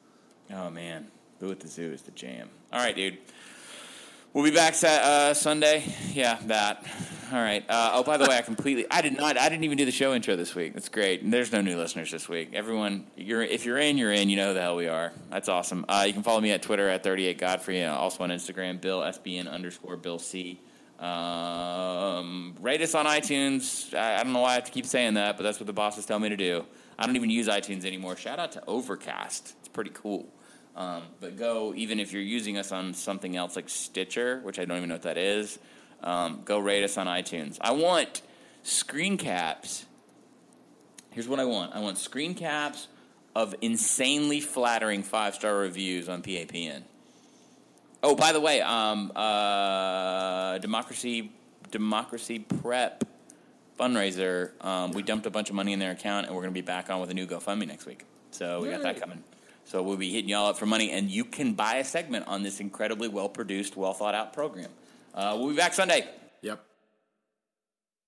Oh man, Boo at the Zoo is the jam. All right, dude. We'll be back uh, Sunday. Yeah, that. All right. Uh, oh, by the way, I completely. I did not. I didn't even do the show intro this week. That's great. There's no new listeners this week. Everyone, you're if you're in, you're in. You know who the hell we are. That's awesome. Uh, you can follow me at Twitter at 38 Godfrey. And also on Instagram, Bill SBN underscore Bill C. Um, rate us on iTunes. I, I don't know why I have to keep saying that, but that's what the bosses tell me to do. I don't even use iTunes anymore. Shout out to Overcast. It's pretty cool. Um, but go, even if you're using us on something else like Stitcher, which I don't even know what that is, um, go rate us on iTunes. I want screen caps. Here's what I want I want screen caps of insanely flattering five star reviews on PAPN. Oh, by the way, um, uh, democracy democracy prep fundraiser. Um, we dumped a bunch of money in their account, and we're going to be back on with a new GoFundMe next week. So we got that coming. So we'll be hitting y'all up for money, and you can buy a segment on this incredibly well produced, well thought out program. Uh, we'll be back Sunday. Yep.